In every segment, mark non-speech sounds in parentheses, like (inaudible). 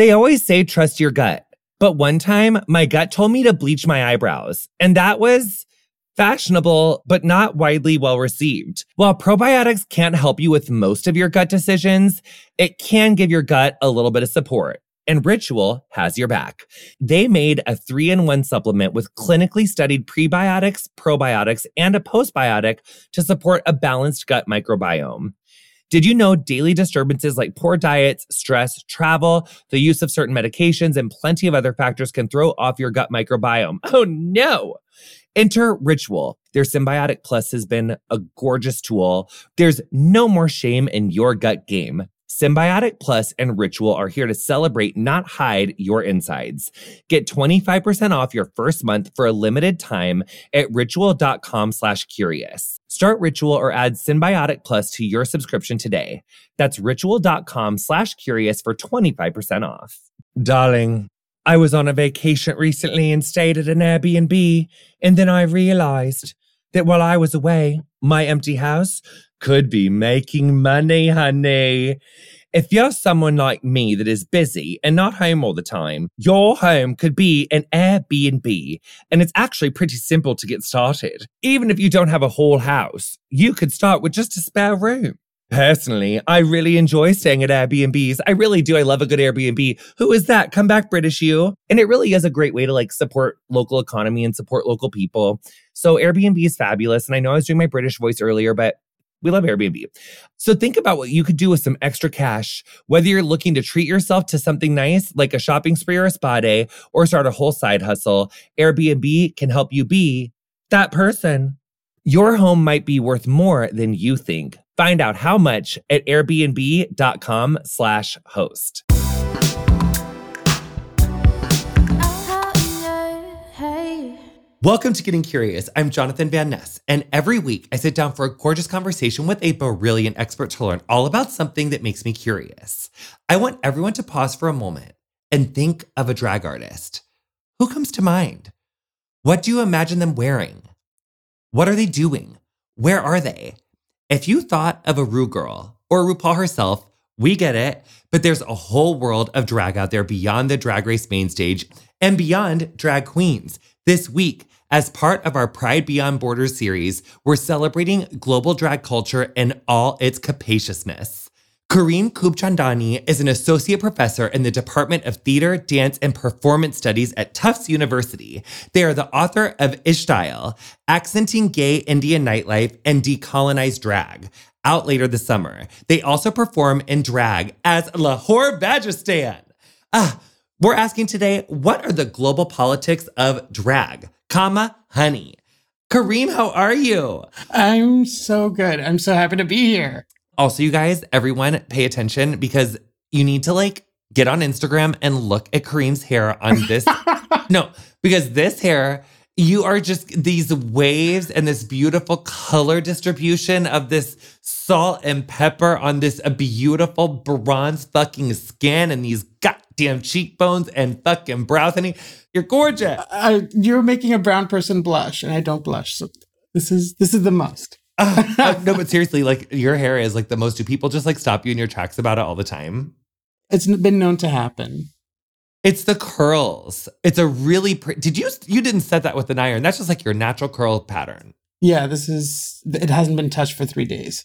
They always say trust your gut. But one time, my gut told me to bleach my eyebrows, and that was fashionable, but not widely well received. While probiotics can't help you with most of your gut decisions, it can give your gut a little bit of support. And Ritual has your back. They made a three in one supplement with clinically studied prebiotics, probiotics, and a postbiotic to support a balanced gut microbiome. Did you know daily disturbances like poor diets, stress, travel, the use of certain medications, and plenty of other factors can throw off your gut microbiome? (laughs) Oh no! Enter Ritual. Their Synbiotic Plus has been a gorgeous tool. There's no more shame in your gut game. Synbiotic Plus and Ritual are here to celebrate, not hide your insides. Get 25% off your first month for a limited time at ritual.com slash curious. Start Ritual or add Synbiotic Plus to your subscription today. That's ritual.com slash curious for 25% off. Darling, I was on a vacation recently and stayed at an Airbnb, and then I realized that while I was away, my empty house could be making money, honey. If you're someone like me that is busy and not home all the time, your home could be an Airbnb. And it's actually pretty simple to get started. Even if you don't have a whole house, you could start with just a spare room. Personally, I really enjoy staying at Airbnbs. I really do. I love a good Airbnb. Who is that? Come back, British you. And it really is a great way to like support local economy and support local people. So Airbnb is fabulous. And I know I was doing my British voice earlier, but we love Airbnb. So think about what you could do with some extra cash, whether you're looking to treat yourself to something nice like a shopping spree or a spa day, or start a whole side hustle. Airbnb can help you be that person. Your home might be worth more than you think. Find out how much at airbnb.com slash host. Welcome to Getting Curious. I'm Jonathan Van Ness, and every week I sit down for a gorgeous conversation with a brilliant expert to learn all about something that makes me curious. I want everyone to pause for a moment and think of a drag artist. Who comes to mind? What do you imagine them wearing? What are they doing? Where are they? If you thought of a Ru girl or RuPaul herself, we get it, but there's a whole world of drag out there beyond the drag race main stage and beyond drag queens. This week, as part of our Pride Beyond Borders series, we're celebrating global drag culture in all its capaciousness. Kareem Khubchandani is an associate professor in the Department of Theater, Dance, and Performance Studies at Tufts University. They are the author of Ishtyle, Accenting Gay Indian Nightlife and Decolonize Drag, out later this summer. They also perform in drag as LaWhore Vagistan. Ah, we're asking today, what are the global politics of drag? comma, honey. Kareem, how are you? I'm so good. I'm so happy to be here. Also, you guys, everyone pay attention because you need to like get on Instagram and look at Kareem's hair on this. (laughs) no, because this hair, you are just these waves and this beautiful color distribution of this salt and pepper on this a beautiful bronze fucking skin and these goddamn cheekbones and fucking brows. Honey, you're gorgeous. Uh, you're making a brown person blush, and I don't blush. So this is this is the most. (laughs) uh, (laughs) uh, no, but seriously, like your hair is like the most. Do people just like stop you in your tracks about it all the time? It's been known to happen. It's the curls. It's a really pretty. Did you you didn't set that with an iron? That's just like your natural curl pattern. Yeah, this is. It hasn't been touched for three days.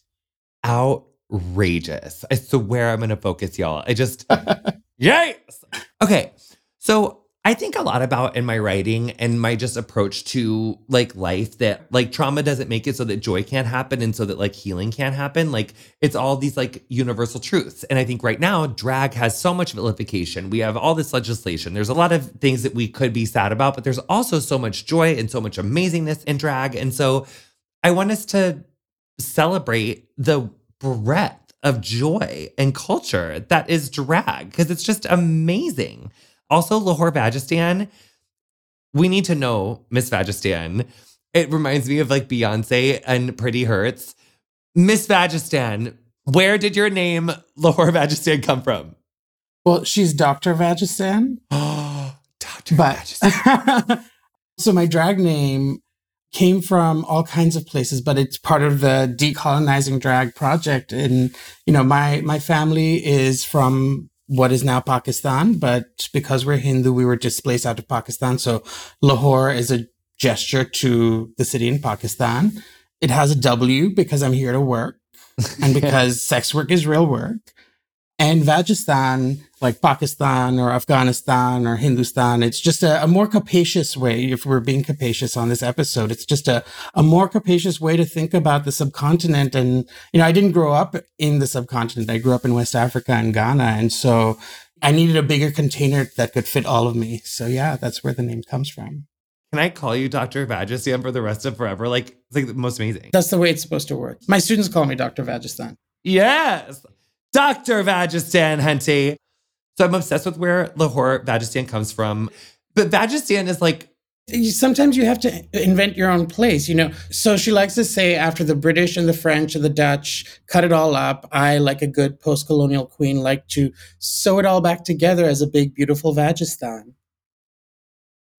Outrageous! I swear I'm gonna focus, y'all. I just (laughs) yes. Okay, so I think a lot about in my writing and my just approach to like life that like trauma doesn't make it so that joy can't happen and so that like healing can't happen. Like it's all these like universal truths. And I think right now, drag has so much vilification. We have all this legislation. There's a lot of things that we could be sad about, but there's also so much joy and so much amazingness in drag. And so I want us to celebrate the breadth of joy and culture that is drag because it's just amazing. Also, LaWhore Vagistan, we need to know Miss Vagistan. It reminds me of like Beyonce and Pretty Hurts. Miss Vagistan, where did your name LaWhore Vagistan come from? Well, she's Dr. Vagistan. Oh, (gasps) Dr. But, Vagistan. (laughs) so my drag name came from all kinds of places, but it's part of the decolonizing drag project. And, you know, my, my family is from what is now Pakistan, but because we're Hindu, we were displaced out of Pakistan. So Lahore is a gesture to the city in Pakistan. It has a W because I'm here to work and (laughs) because sex work is real work. And Vagistan, like Pakistan or Afghanistan or Hindustan, it's just a, a, more capacious way. If we're being capacious on this episode, it's just a, a more capacious way to think about the subcontinent. And, you know, I didn't grow up in the subcontinent. I grew up in West Africa and Ghana. And so I needed a bigger container that could fit all of me. So yeah, that's where the name comes from. Can I call you Dr. Vagistan for the rest of forever? Like, it's like the most amazing. That's the way it's supposed to work. My students call me Dr. Vagistan. Yes. Dr. Vagistan Henty. So I'm obsessed with where LaWhore Vagistan comes from. But Vagistan is like sometimes you have to invent your own place you know so she likes to say after the british and the french and the dutch cut it all up i like a good post-colonial queen like to sew it all back together as a big beautiful vagistan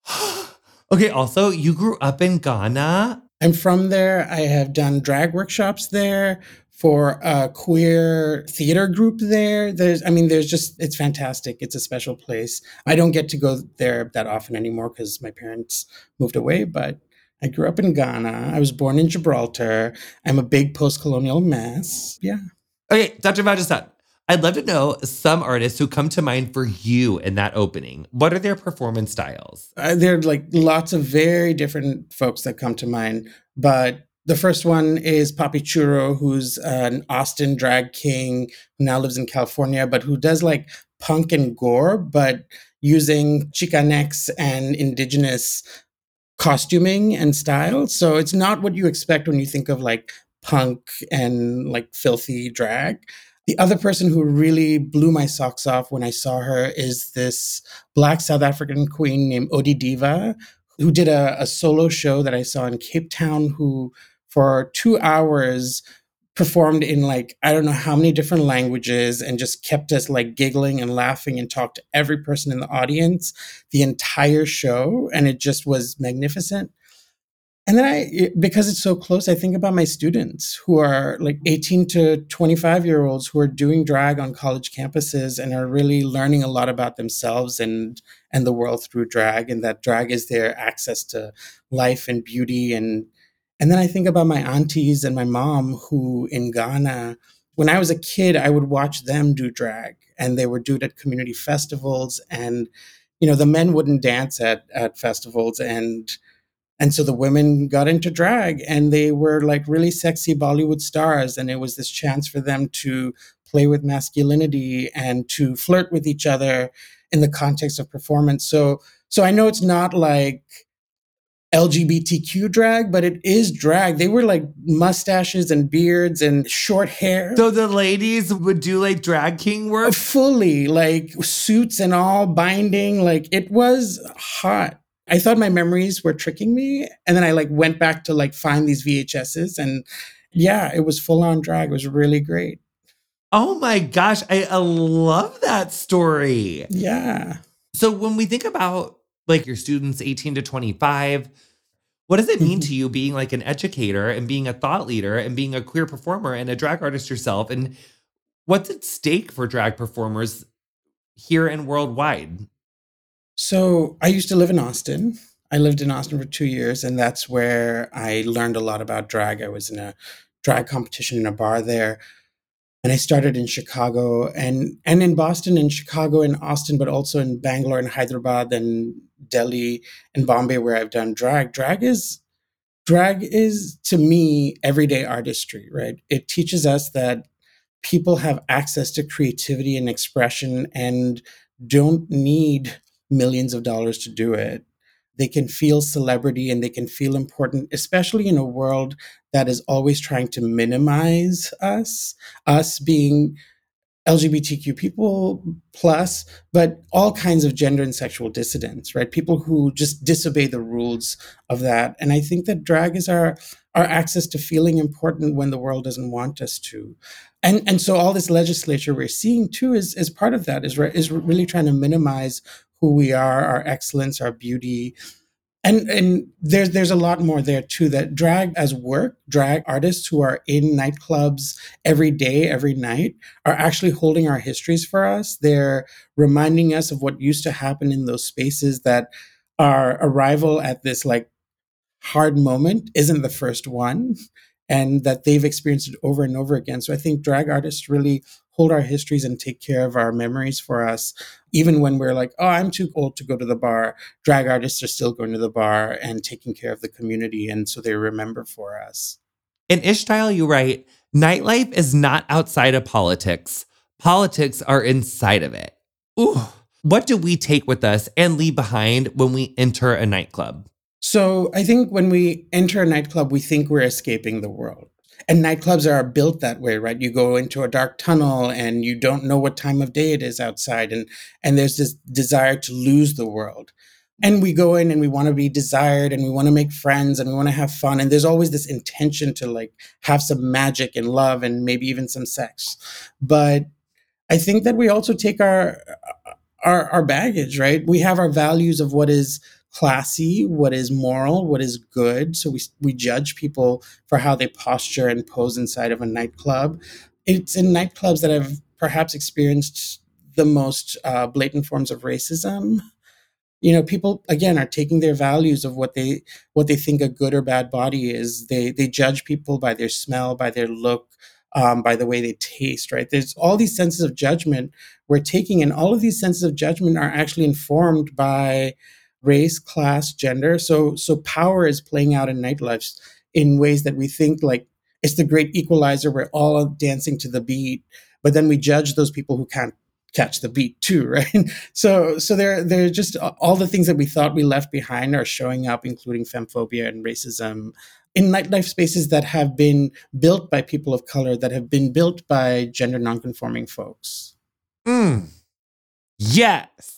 (gasps) okay also you grew up in ghana i'm from there i have done drag workshops there for a queer theater group there. There's, I mean, there's just, it's fantastic. It's a special place. I don't get to go there that often anymore because my parents moved away, but I grew up in Ghana. I was born in Gibraltar. I'm a big post colonial mess. Yeah. Okay, Dr. Vagistan, I'd love to know some artists who come to mind for you in that opening. What are their performance styles? Uh, there are like lots of very different folks that come to mind, but the first one is Papi Churro, who's an Austin drag king who now lives in California, but who does like punk and gore, but using Chicanx and indigenous costuming and style. So it's not what you expect when you think of like punk and like filthy drag. The other person who really blew my socks off when I saw her is this Black South African queen named Odidiva, who did a, a solo show that I saw in Cape Town, who for two hours performed in like I don't know how many different languages and just kept us like giggling and laughing and talked to every person in the audience the entire show and it just was magnificent. And then I because it's so close I think about my students who are like 18 to 25 year olds who are doing drag on college campuses and are really learning a lot about themselves and and the world through drag and that drag is their access to life and beauty and and then I think about my aunties and my mom who in Ghana, when I was a kid, I would watch them do drag and they would do at community festivals. And, you know, the men wouldn't dance at, at festivals and and so the women got into drag and they were like really sexy Bollywood stars. And it was this chance for them to play with masculinity and to flirt with each other in the context of performance. So so I know it's not like LGBTQ drag, but it is drag. They were like mustaches and beards and short hair. So the ladies would do like drag king work? Fully, like suits and all, binding. Like it was hot. I thought my memories were tricking me. And then I like went back to like find these VHSs and yeah, it was full on drag. It was really great. Oh my gosh. I, I love that story. Yeah. So when we think about like your students 18 to 25, what does it mean mm-hmm. to you being like an educator and being a thought leader and being a queer performer and a drag artist yourself? And what's at stake for drag performers here and worldwide? So I used to live in Austin. I lived in Austin for two years, and that's where I learned a lot about drag. I was in a drag competition in a bar there. And I started in Chicago and and in Boston and Chicago and Austin, but also in Bangalore and Hyderabad and Delhi and Bombay where I've done drag. Drag is drag is to me everyday artistry, right? It teaches us that people have access to creativity and expression and don't need millions of dollars to do it. They can feel celebrity and they can feel important, especially in a world that is always trying to minimize us, us being LGBTQ people plus, but all kinds of gender and sexual dissidents, right? People who just disobey the rules of that. And I think that drag is our our access to feeling important when the world doesn't want us to. And and so all this legislature we're seeing too is is part of that, is is really trying to minimize who we are, our excellence, our beauty. and and there's there's a lot more there too that drag as work drag artists who are in nightclubs every day every night are actually holding our histories for us they're reminding us of what used to happen in those spaces that our arrival at this like hard moment isn't the first one and that they've experienced it over and over again so i think drag artists really hold our histories and take care of our memories for us. Even when we're like, oh, I'm too old to go to the bar, drag artists are still going to the bar and taking care of the community. And so they remember for us. In Ishtyle, you write, nightlife is not outside of politics. Politics are inside of it. Ooh. What do we take with us and leave behind when we enter a nightclub? So I think when we enter a nightclub, we think we're escaping the world and nightclubs are built that way right? You go into a dark tunnel and you don't know what time of day it is outside and and there's this desire to lose the world. And we go in and we want to be desired and we want to make friends and we want to have fun and there's always this intention to like have some magic and love and maybe even some sex. But i think that we also take our our, our baggage right? We have our values of what is classy, what is moral, what is good. So we, we judge people for how they posture and pose inside of a nightclub. It's in nightclubs that I've perhaps experienced the most uh, blatant forms of racism. You know, people again are taking their values of what they what they think a good or bad body is. They they judge people by their smell, by their look, um, by the way they taste. Right? There's all these senses of judgment we're taking, and all of these senses of judgment are actually informed by race, class, gender. So so power is playing out in nightlife in ways that we think like it's the great equalizer. We're all dancing to the beat, but then we judge those people who can't catch the beat too, (laughs) right? So so there there just all the things that we thought we left behind are showing up, including femphobia and racism in nightlife spaces that have been built by people of color, that have been built by gender nonconforming folks. Mm. Yes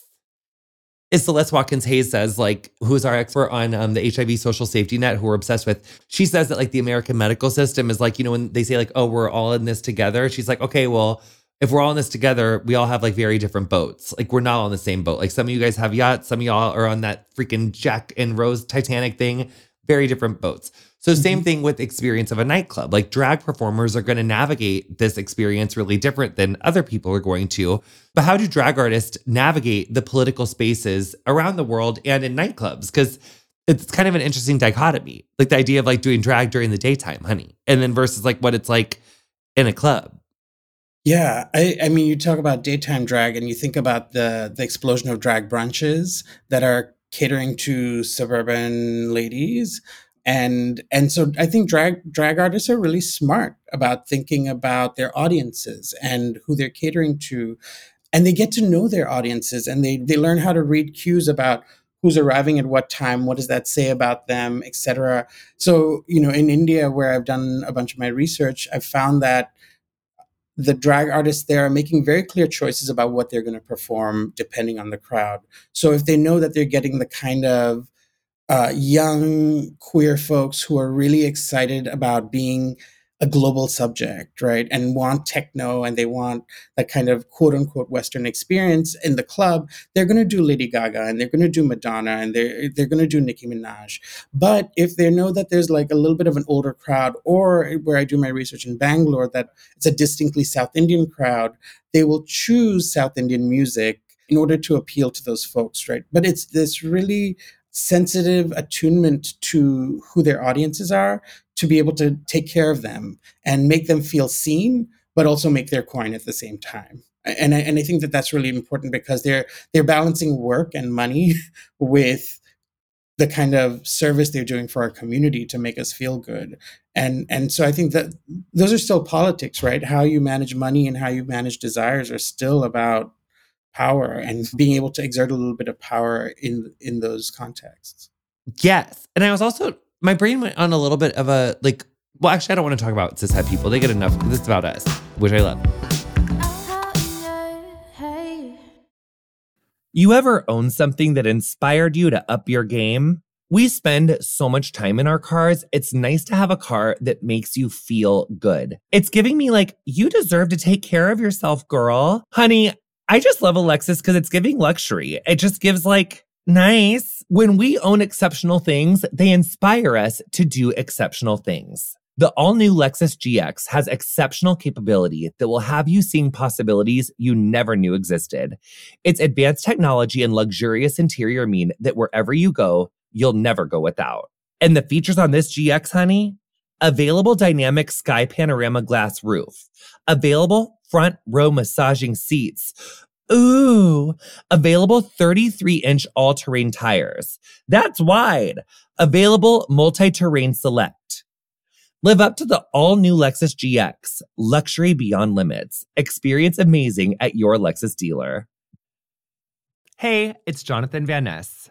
is Celeste Watkins Hayes says, like, who is our expert on um, the HIV social safety net, who we're obsessed with. She says that, like, the American medical system is like, you know, when they say, like, oh, we're all in this together, she's like, okay, well, if we're all in this together, we all have like very different boats. Like, we're not on the same boat. Like, some of you guys have yachts, some of y'all are on that freaking Jack and Rose Titanic thing, very different boats. So mm-hmm. same thing with experience of a nightclub. Like drag performers are going to navigate this experience really different than other people are going to. But how do drag artists navigate the political spaces around the world and in nightclubs? Because it's kind of an interesting dichotomy. Like the idea of like doing drag during the daytime, honey, and then versus like what it's like in a club. Yeah, I, I mean, you talk about daytime drag, and you think about the the explosion of drag brunches that are catering to suburban ladies and and so I think drag drag artists are really smart about thinking about their audiences and who they're catering to, and they get to know their audiences and they they learn how to read cues about who's arriving at what time what does that say about them etc so you know in india where i've done a bunch of my research i've found that the drag artists there are making very clear choices about what they're going to perform depending on the crowd. So if they know that they're getting the kind of uh, young queer folks who are really excited about being a global subject, right? And want techno and they want that kind of quote unquote Western experience in the club, they're going to do Lady Gaga and they're going to do Madonna and they're, they're going to do Nicki Minaj. But if they know that there's like a little bit of an older crowd, or where I do my research in Bangalore, that it's a distinctly South Indian crowd, they will choose South Indian music in order to appeal to those folks, right? But it's this really sensitive attunement to who their audiences are to be able to take care of them and make them feel seen but also make their coin at the same time. And I, and I think that that's really important because they're they're balancing work and money (laughs) with the kind of service they're doing for our community to make us feel good. And and so i think that those are still politics right? How you manage money and how you manage desires are still about power and being able to exert a little bit of power in in those contexts. Yes. And I was also my brain went on a little bit of a like well actually I don't want to talk about cishet people. They get enough because it's about us, which I love. You ever own something that inspired you to up your game? We spend so much time in our cars. It's nice to have a car that makes you feel good. It's giving me like, you deserve to take care of yourself, girl. Honey, I just love a Lexus because it's giving luxury. It just gives like nice. When we own exceptional things, they inspire us to do exceptional things. The all new Lexus GX has exceptional capability that will have you seeing possibilities you never knew existed. Its advanced technology and luxurious interior mean that wherever you go, you'll never go without. And the features on this GX, honey? Available dynamic sky panorama glass roof, available front row massaging seats. Ooh, available 33 inch all terrain tires. That's wide. Available multi terrain select. Live up to the all new Lexus GX, luxury beyond limits. Experience amazing at your Lexus dealer. Hey, it's Jonathan Van Ness.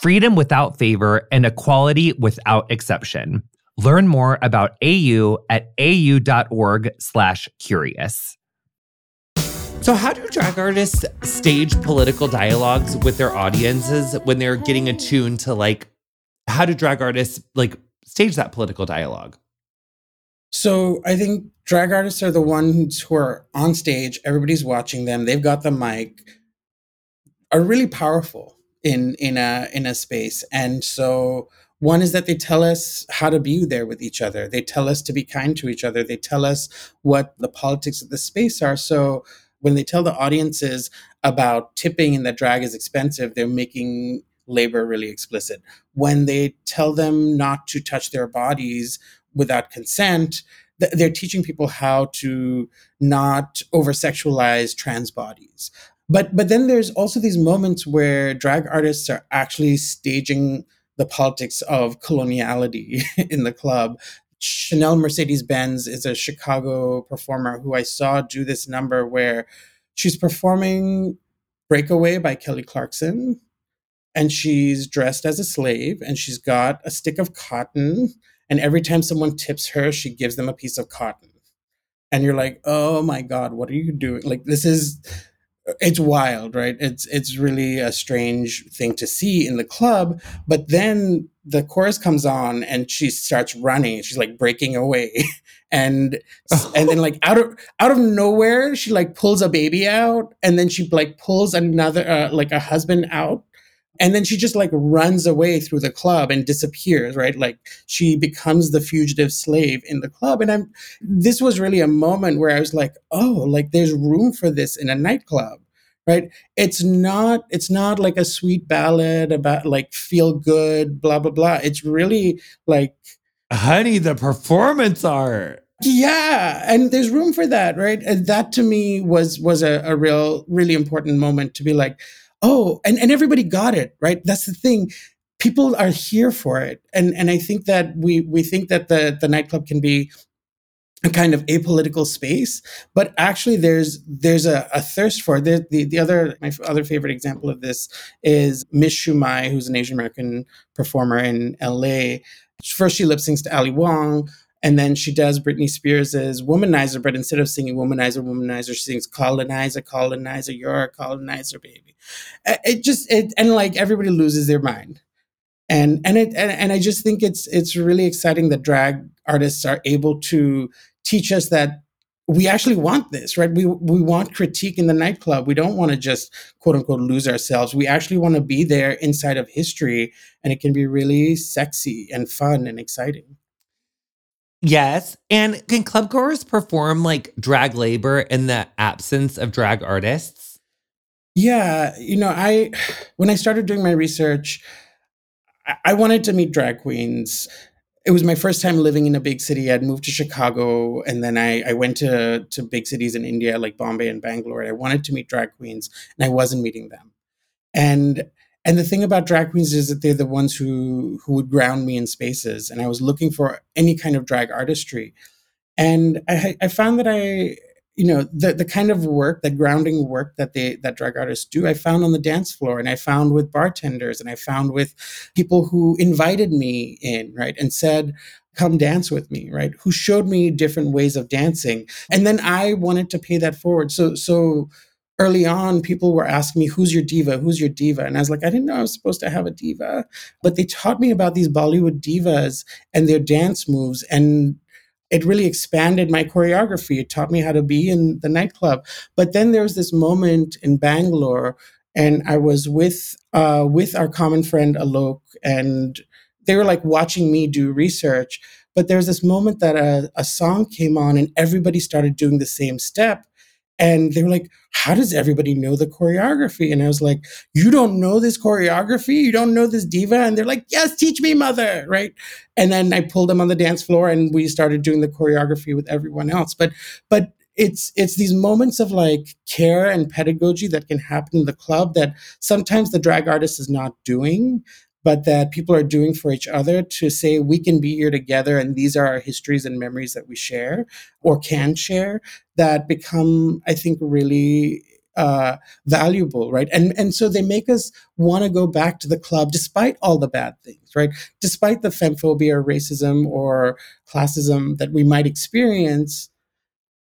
freedom without favor, and equality without exception. Learn more about AU at au.org slash curious. So, how do drag artists stage political dialogues with their audiences when they're getting attuned to like, how do drag artists like stage that political dialogue? So, I think drag artists are the ones who are on stage, everybody's watching them, they've got the mic, are really powerful in in a in a space. And so one is that they tell us how to be there with each other. They tell us to be kind to each other. They tell us what the politics of the space are. So when they tell the audiences about tipping and that drag is expensive they're making labor really explicit. When they tell them not to touch their bodies without consent they're teaching people how to not over sexualize trans bodies but but then there's also these moments where drag artists are actually staging the politics of coloniality (laughs) in the club. Chanel Mercedes Benz is a Chicago performer who I saw do this number where she's performing Breakaway by Kelly Clarkson and she's dressed as a slave and she's got a stick of cotton and every time someone tips her she gives them a piece of cotton and you're like oh my god what are you doing like this is it's wild right? It's it's really a strange thing to see in the club but then the chorus comes on and she starts running. She's like breaking away. (laughs) And (laughs) and then like out of out of nowhere she like pulls a baby out and then she like pulls another uh, like a husband out and then she just like runs away through the club and disappears right? Like she becomes the fugitive slave in the club. And i'm this was really a moment where i was like oh like there's room for this in a nightclub right? It's not it's not like a sweet ballad about like feel good blah blah blah. It's really like honey the performance art. Yeah and there's room for that right? And that to me was was a, a real really important moment to be like oh, and, and everybody got it, right? That's the thing. People are here for it. And and I think that we we think that the the nightclub can be a kind of apolitical space, but actually there's there's a, a thirst for it. The, the, the other my other favorite example of this is Miss Shumai, who's an Asian American performer in LA. First, she lip syncs to Ali Wong. And then she does Britney Spears's Womanizer, but instead of singing Womanizer, Womanizer, she sings Colonizer, Colonizer, you're a colonizer, baby. It just it and like everybody loses their mind. And and it and, and I just think it's it's really exciting that drag artists are able to teach us that we actually want this, right? We we want critique in the nightclub. We don't want to just quote unquote lose ourselves. We actually want to be there inside of history, and it can be really sexy and fun and exciting. Yes. And can club clubgoers perform like drag labor in the absence of drag artists? Yeah. You know, I, when I started doing my research, I, I wanted to meet drag queens. It was my first time living in a big city. I'd moved to Chicago and then I, I went to, to big cities in India like Bombay and Bangalore. I wanted to meet drag queens and I wasn't meeting them. And and the thing about drag queens is that they're the ones who who would ground me in spaces and i was looking for any kind of drag artistry. And i, I found that i you know the the kind of work the grounding work that they that drag artists do i found on the dance floor and i found with bartenders and i found with people who invited me in right and said come dance with me right who showed me different ways of dancing. And then i wanted to pay that forward. So so early on people were asking me who's your diva who's your diva and i was like i didn't know i was supposed to have a diva but they taught me about these bollywood divas and their dance moves and it really expanded my choreography. It taught me how to be in the nightclub. But then there was this moment in Bangalore, and I was with uh, with our common friend Alok, and they were like watching me do research. But there was this moment that a, a song came on, and everybody started doing the same step. And they were like, How does everybody know the choreography? And I was like, You don't know this choreography? You don't know this diva? And they're like, Yes, teach me, mother. Right. And then I pulled them on the dance floor and we started doing the choreography with everyone else. But, but, it's it's these moments of like care and pedagogy that can happen in the club that sometimes the drag artist is not doing but that people are doing for each other to say we can be here together and these are our histories and memories that we share or can share that become i think really uh, valuable right? And and so they make us want to go back to the club despite all the bad things right? Despite the femphobia or racism or classism that we might experience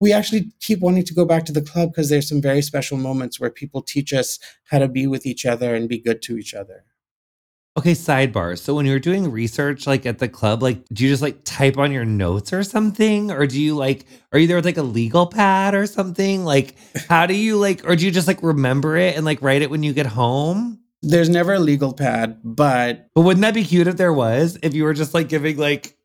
we actually keep wanting to go back to the club because there's some very special moments where people teach us how to be with each other and be good to each other Okay, sidebar. So when you're doing research like at the club, like do you just like type on your notes or something? Or do you like are you there with like a legal pad or something? Like how do you like or do you just like remember it and like write it when you get home? There's never a legal pad, but But wouldn't that be cute if there was? If you were just like giving like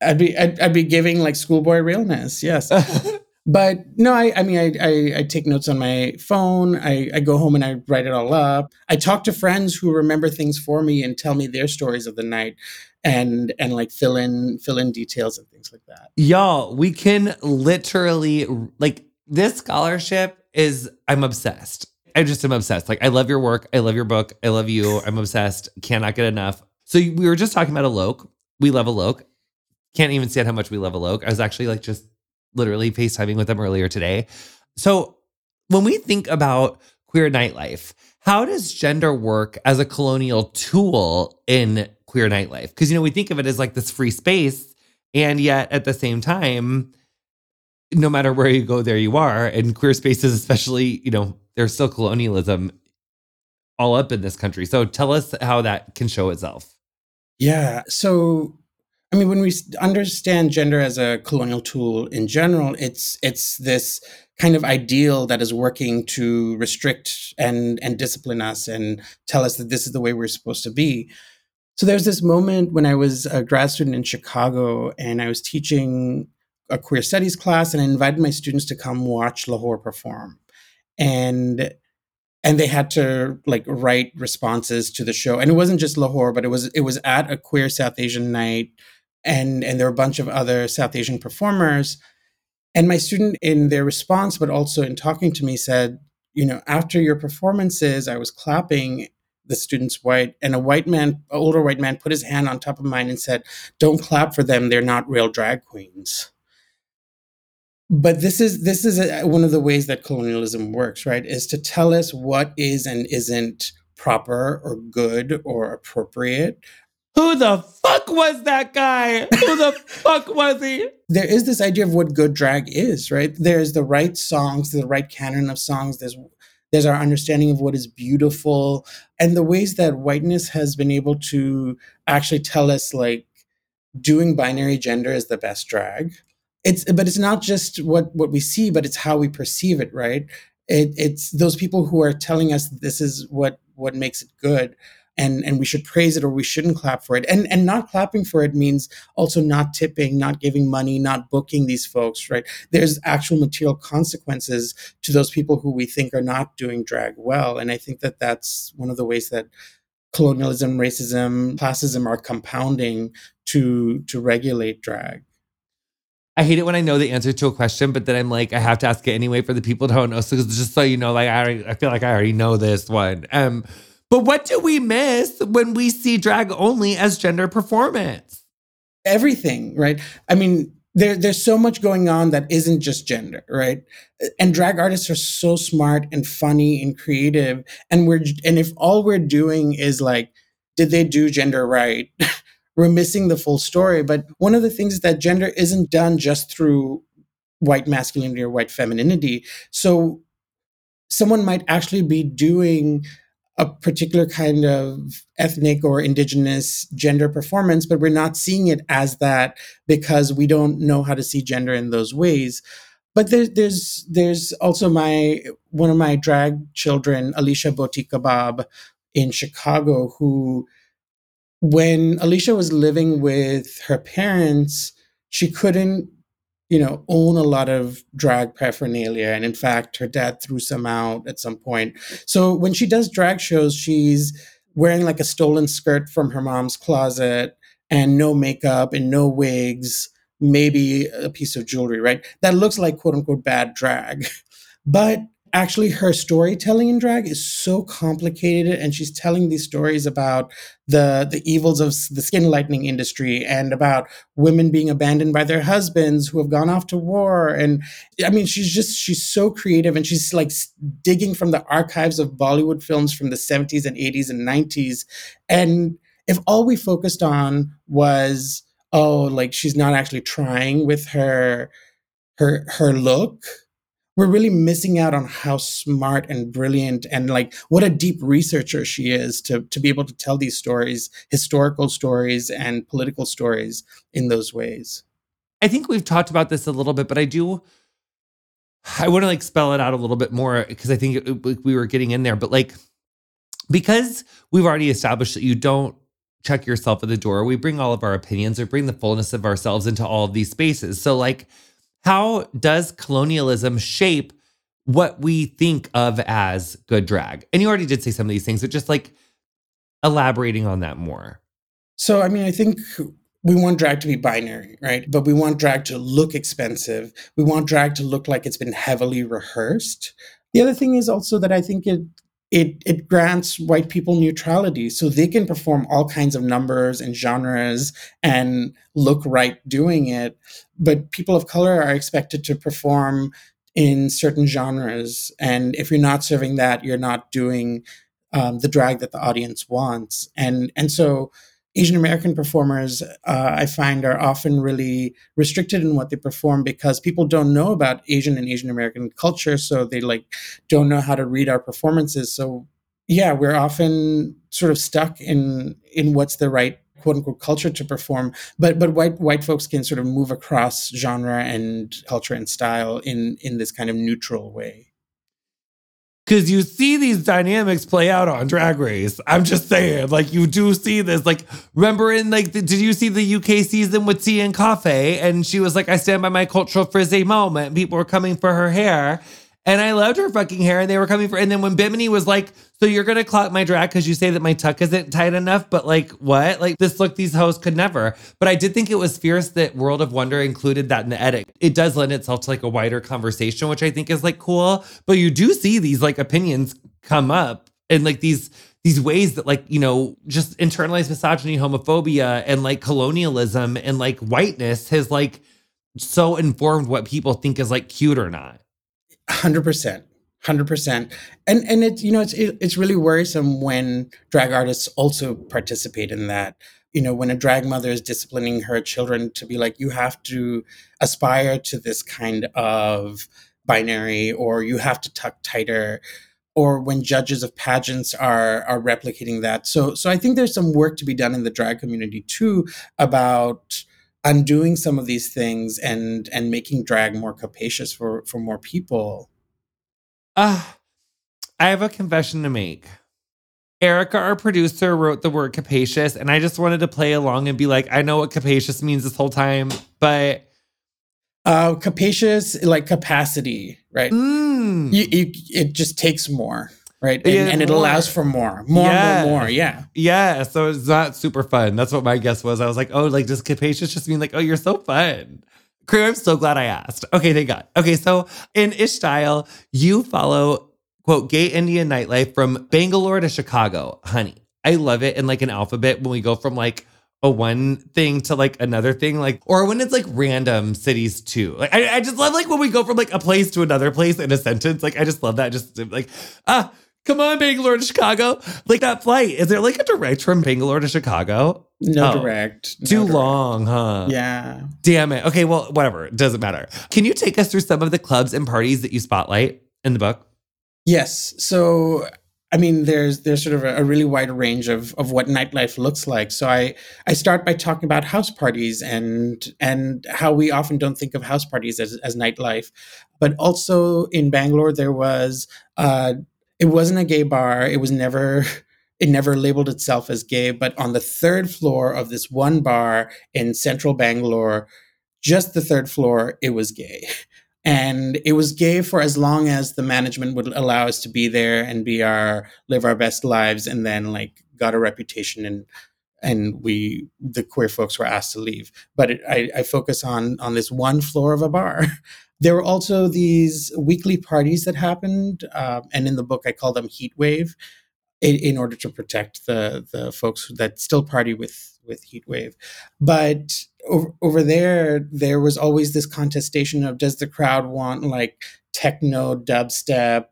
I'd be I'd, I'd be giving like schoolboy realness. Yes. (laughs) but no, I, I mean, I, I, I, take notes on my phone. I, I go home and I write it all up. I talk to friends who remember things for me and tell me their stories of the night, and and like fill in fill in details and things like that. Y'all, we can literally like this scholarship is. I'm obsessed. I just am obsessed. Like I love your work. I love your book. I love you. I'm obsessed. Cannot get enough. So we were just talking about a Alok. We love a Alok. Can't even say how much we love a Alok. I was actually like just literally FaceTiming with them earlier today. So when we think about queer nightlife, how does gender work as a colonial tool in queer nightlife? Because, you know, we think of it as like this free space. And yet at the same time, no matter where you go, there you are. And queer spaces, especially, you know, there's still colonialism all up in this country. So tell us how that can show itself. Yeah. So I mean, when we understand gender as a colonial tool in general, it's it's this kind of ideal that is working to restrict and and discipline us and tell us that this is the way we're supposed to be. So there's this moment when I was a grad student in Chicago and I was teaching a queer studies class and I invited my students to come watch LaWhore perform. And and they had to like write responses to the show. And it wasn't just LaWhore, but it was it was at a queer South Asian night and and there were a bunch of other South Asian performers. And my student, in their response, but also in talking to me, said, you know, after your performances, I was clapping. The student's white, and a white man, an older white man, put his hand on top of mine and said, "Don't clap for them; they're not real drag queens." But this is this is a, one of the ways that colonialism works, right? Is to tell us what is and isn't proper or good or appropriate who the fuck was that guy? Who the (laughs) fuck was he? There is this idea of what good drag is, right? There's the right songs, the right canon of songs. There's there's our understanding of what is beautiful and the ways that whiteness has been able to actually tell us like doing binary gender is the best drag. It's but it's not just what what we see, but it's how we perceive it, right? It, it's those people who are telling us this is what what makes it good and and we should praise it or we shouldn't clap for it and and not clapping for it means also not tipping not giving money not booking these folks right there's actual material consequences to those people who we think are not doing drag well and i think that that's one of the ways that colonialism racism classism are compounding to to regulate drag I hate it when I know the answer to a question, but then I'm like, I have to ask it anyway for the people who don't know. So just so you know, like I, already, I feel like I already know this one. Um, but what do we miss when we see drag only as gender performance? Everything, right? I mean, there, there's so much going on that isn't just gender, right? And drag artists are so smart and funny and creative. And we're and if all we're doing is like, did they do gender right? (laughs) we're missing the full story. But one of the things is that gender isn't done just through white masculinity or white femininity. So someone might actually be doing a particular kind of ethnic or indigenous gender performance, but we're not seeing it as that because we don't know how to see gender in those ways. But there's there's there's also my one of my drag children, Alisha Boti Kabab, in Chicago, who when Alicia was living with her parents, she couldn't you know, own a lot of drag paraphernalia. And in fact, her dad threw some out at some point. So when she does drag shows, she's wearing like a stolen skirt from her mom's closet and no makeup and no wigs, maybe a piece of jewelry, right? That looks like quote unquote bad drag. (laughs) But actually her storytelling in drag is so complicated and she's telling these stories about the the evils of the skin lightening industry and about women being abandoned by their husbands who have gone off to war. And i mean she's just she's so creative and she's like digging from the archives of bollywood films from the 70s and 80s and 90s and if all we focused on was oh like she's not actually trying with her her her look we're really missing out on how smart and brilliant and like what a deep researcher she is to to be able to tell these stories historical stories and political stories in those ways. I think we've talked about this a little bit but i do i want to like spell it out a little bit more because i think it, it, we were getting in there but like because we've already established that you don't check yourself at the door we bring all of our opinions or bring the fullness of ourselves into all of these spaces. So like how does colonialism shape what we think of as good drag? And you already did say some of these things, but just like elaborating on that more. So, I mean, I think we want drag to be binary, right? But we want drag to look expensive. We want drag to look like it's been heavily rehearsed. The other thing is also that I think it it it grants white people neutrality. So they can perform all kinds of numbers and genres and look right doing it. But people of color are expected to perform in certain genres. And if you're not serving that you're not doing um, the drag that the audience wants. And and so Asian American performers, uh, I find, are often really restricted in what they perform because people don't know about Asian and Asian American culture, so they like don't know how to read our performances. So yeah, we're often sort of stuck in in what's the right quote unquote culture to perform but but white white folks can sort of move across genre and culture and style in in this kind of neutral way because you see these dynamics play out on Drag Race. I'm just saying, like you do see this. Like, remember in like, the, did you see the UK season with Tia Kofi? And she was like, "I stand by my cultural frizzy moment." People were coming for her hair, and I loved her fucking hair, and they were coming for. And then when Bimini was like, "So you're gonna clock my drag because you say that my tuck isn't tight enough?" But like, what? Like this look, these hoes could never. But I did think it was fierce that World of Wonder included that in the edit. It does lend itself to like a wider conversation, which I think is like cool. But you do see these like opinions come up and like these these ways that like you know just internalized misogyny homophobia and like colonialism and like whiteness has like so informed what people think is like cute or not Hundred percent, hundred percent, and and it's you know it's it, it's really worrisome when drag artists also participate in that. You know, when a drag mother is disciplining her children to be like, you have to aspire to this kind of binary, or you have to tuck tighter, or when judges of pageants are are replicating that. So so I think there's some work to be done in the drag community too about undoing some of these things and and making drag more capacious for for more people. Uh i have a confession to make. Erica our producer wrote the word capacious and i just wanted to play along and be like i know what capacious means this whole time but uh capacious like capacity right? Mm. you, you, it just takes more right? And, and it allows for more, more, yeah. more, more. Yeah. Yeah. So it's not super fun. That's what my guess was. I was like, oh, like, does capacious just mean like, oh, you're so fun? Crew, I'm so glad I asked. Okay, thank God. Okay, so in Ishtyle, you follow, quote, gay Indian nightlife from Bangalore to Chicago. Honey, I love it in like an alphabet when we go from like a one thing to like another thing, like, or when it's like random cities too. Like, I, I just love like when we go from like a place to another place in a sentence. Like, I just love that. Just like, ah, come on, Bangalore to Chicago. Like that flight. Is there like a direct from Bangalore to Chicago? No oh, direct. No too direct. long, huh? Yeah. Damn it. Okay, well, whatever. It doesn't matter. Can you take us through some of the clubs and parties that you spotlight in the book? Yes. So I mean, there's there's sort of a, a, really wide range of of what nightlife looks like. So I I start by talking about house parties and and how we often don't think of house parties as as nightlife, but also in Bangalore there was uh, it wasn't a gay bar. It was never (laughs) it never labeled itself as gay, but on the third floor of this one bar in central Bangalore, just the third floor, it was gay and it was gay for as long as the management would allow us to be there and be our live our best lives and then like got a reputation and and we the queer folks were asked to leave. But it, I, I focus on on this one floor of a bar. (laughs) There were also these weekly parties that happened uh, and in the book i call them heat wave in, in order to protect the the folks that still party with with heat wave. But over, over there, there was always this contestation of does the crowd want like techno, dubstep,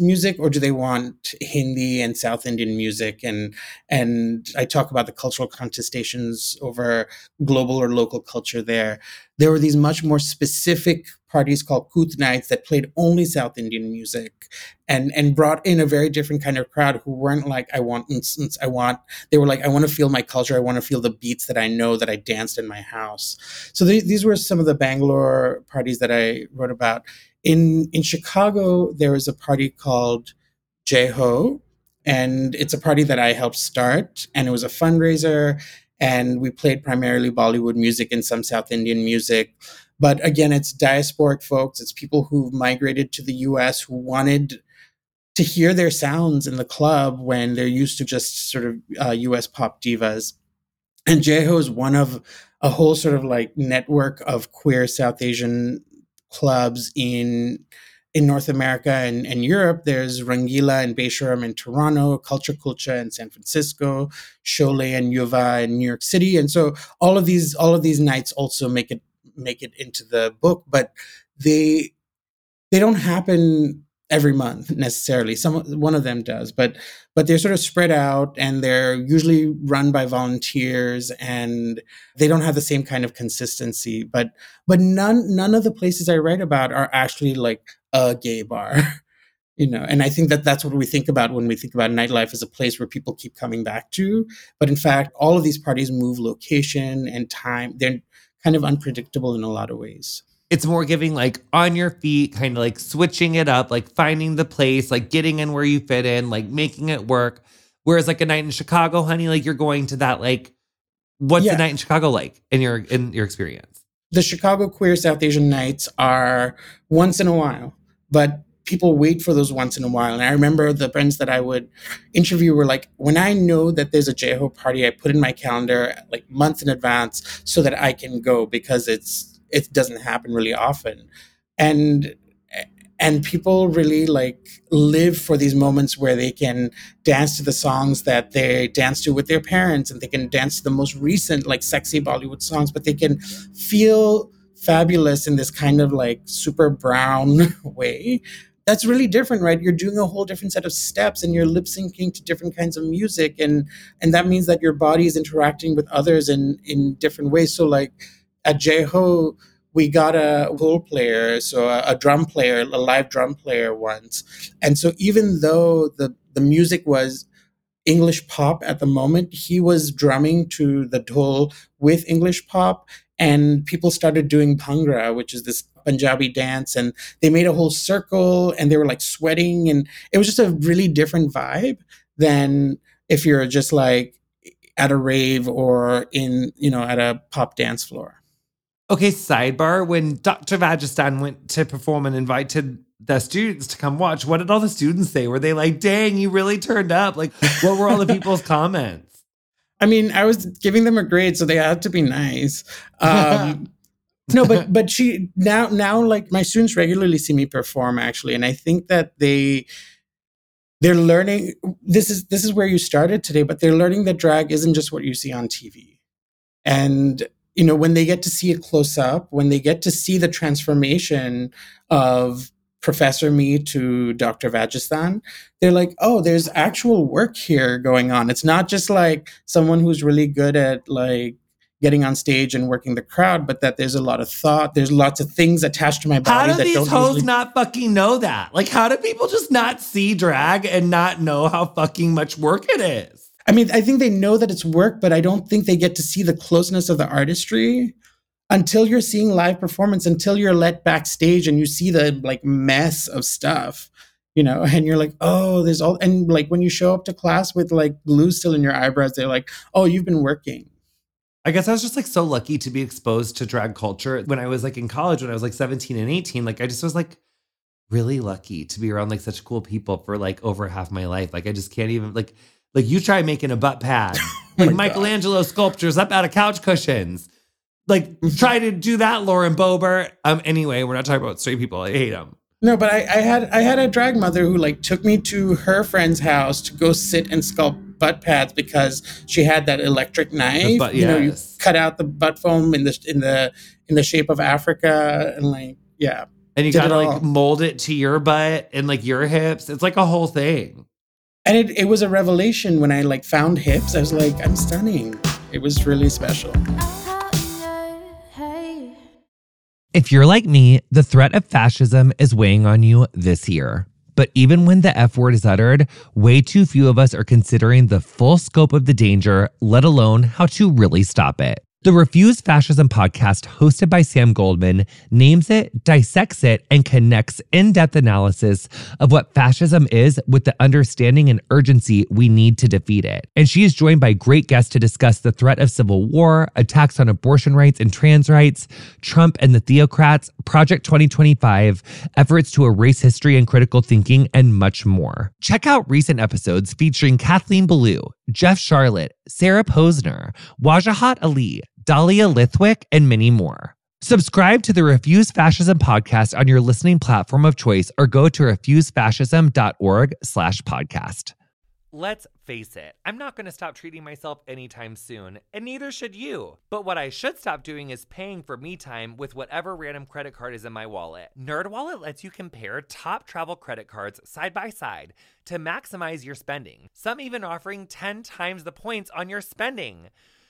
music or do they want Hindi and South Indian music and and I talk about the cultural contestations over global or local culture there. There were these much more specific parties called Kuthu nights that played only South Indian music and and brought in a very different kind of crowd who weren't like I want instance I want they were like I want to feel my culture I want to feel the beats that I know that I danced in my house. So th- these were some of the Bangalore parties that I wrote about in in Chicago, there is a party called Jai Ho, and it's a party that I helped start, and it was a fundraiser, and we played primarily Bollywood music and some South Indian music. But again, it's diasporic folks. It's people who've migrated to the U.S. who wanted to hear their sounds in the club when they're used to just sort of uh, U.S. pop divas. And Jai Ho is one of a whole sort of like network of queer South Asian clubs in in North America and, and Europe, there's Rangeela and Besharam in Toronto, Culture Kulcha in San Francisco, Sholay and Yuva in New York City. And so all of these all of these nights also make it make it into the book, but they they don't happen every month necessarily. Some one of them does, but but they're sort of spread out and they're usually run by volunteers and they don't have the same kind of consistency. But but none none of the places I write about are actually like a gay bar. (laughs) you know and i think that that's what we think about when we think about nightlife as a place where people keep coming back to but in fact all of these parties move location and time they're kind of unpredictable in a lot of ways it's more giving like on your feet, kind of like switching it up, like finding the place, like getting in where you fit in, like making it work. Whereas like a night in Chicago, honey, like you're going to that like what's yeah. the night in Chicago like in your in your experience? The Chicago Queer South Asian nights are once in a while, but people wait for those once in a while. And I remember the friends that I would interview were like, when I know that there's a Jai Ho party, I put in my calendar like months in advance so that I can go because it's it doesn't happen really often. And and people really like live for these moments where they can dance to the songs that they dance to with their parents and they can dance to the most recent like sexy bollywood songs but they can feel fabulous in this kind of like super brown (laughs) way. That's really different right? You're doing a whole different set of steps and you're lip syncing to different kinds of music and and that means that your body is interacting with others in in different ways. So like at Jai Ho, we got a role player, so a, a, drum player, a live drum player once. And so even though the, the music was English pop at the moment, he was drumming to the dhol with English pop. And people started doing bhangra, which is this Punjabi dance. And they made a whole circle and they were like sweating. And it was just a really different vibe than if you're just like at a rave or in, you know, at a pop dance floor. Okay, sidebar. When Dr. Vagistan went to perform and invited the students to come watch, what did all the students say? Were they like, dang, you really turned up? Like, what were all the people's (laughs) comments? I mean, I was giving them a grade, so they had to be nice. (laughs) Um, no, but but she now now like my students regularly see me perform actually, and I think that they they're learning this is this is where you started today but they're learning that drag isn't just what you see on tv and you know when they get to see it close up when they get to see the transformation of professor me to dr Vagistan they're like oh there's actual work here going on it's not just like someone who's really good at like getting on stage and working the crowd, but that there's a lot of thought. There's lots of things attached to my body. How do these hoes usually- not fucking know that? Like, how do people just not see drag and not know how fucking much work it is? I mean, I think they know that it's work, but I don't think they get to see the closeness of the artistry until you're seeing live performance, until you're let backstage and you see the like mess of stuff, you know, and you're like, oh, there's all, and like when you show up to class with like glue still in your eyebrows, they're like, oh, you've been working I guess I was just like so lucky to be exposed to drag culture when I was like in college when I was like 17 and 18. Like I just was like really lucky to be around like such cool people for like over half my life. Like I just can't even like like you try making a butt pad. (laughs) like oh Michelangelo God. sculptures up out of couch cushions. Like mm-hmm. try to do that, Lauren Boebert. Um anyway, we're not talking about straight people. I hate them. No, but I, I had I had a drag mother who like took me to her friend's house to go sit and sculpt butt pads because she had that electric knife. Butt, you know, you cut out the butt foam in the in the in the shape of Africa and like yeah. And you gotta like mold it to your butt and like your hips. It's like a whole thing. And it, it was a revelation when I like found hips. I was like, I'm stunning. It was really special. If you're like me, the threat of fascism is weighing on you this year. But even when the F word is uttered, way too few of us are considering the full scope of the danger, let alone how to really stop it. The Refuse Fascism podcast, hosted by Sam Goldman, names it, dissects it, and connects in depth analysis of what fascism is with the understanding and urgency we need to defeat it. And she is joined by great guests to discuss the threat of civil war, attacks on abortion rights and trans rights, Trump and the theocrats, Project 2025, efforts to erase history and critical thinking, and much more. Check out recent episodes featuring Kathleen Belew, Jeff Sharlet, Sarah Posner, Wajahat Ali, Dahlia Lithwick, and many more. Subscribe to the Refuse Fascism podcast on your listening platform of choice or go to refusefascism.org slash podcast. Let's face it, I'm not going to stop treating myself anytime soon, and neither should you. But what I should stop doing is paying for me time with whatever random credit card is in my wallet. NerdWallet lets you compare top travel credit cards side by side to maximize your spending. Some even offering 10 times the points on your spending.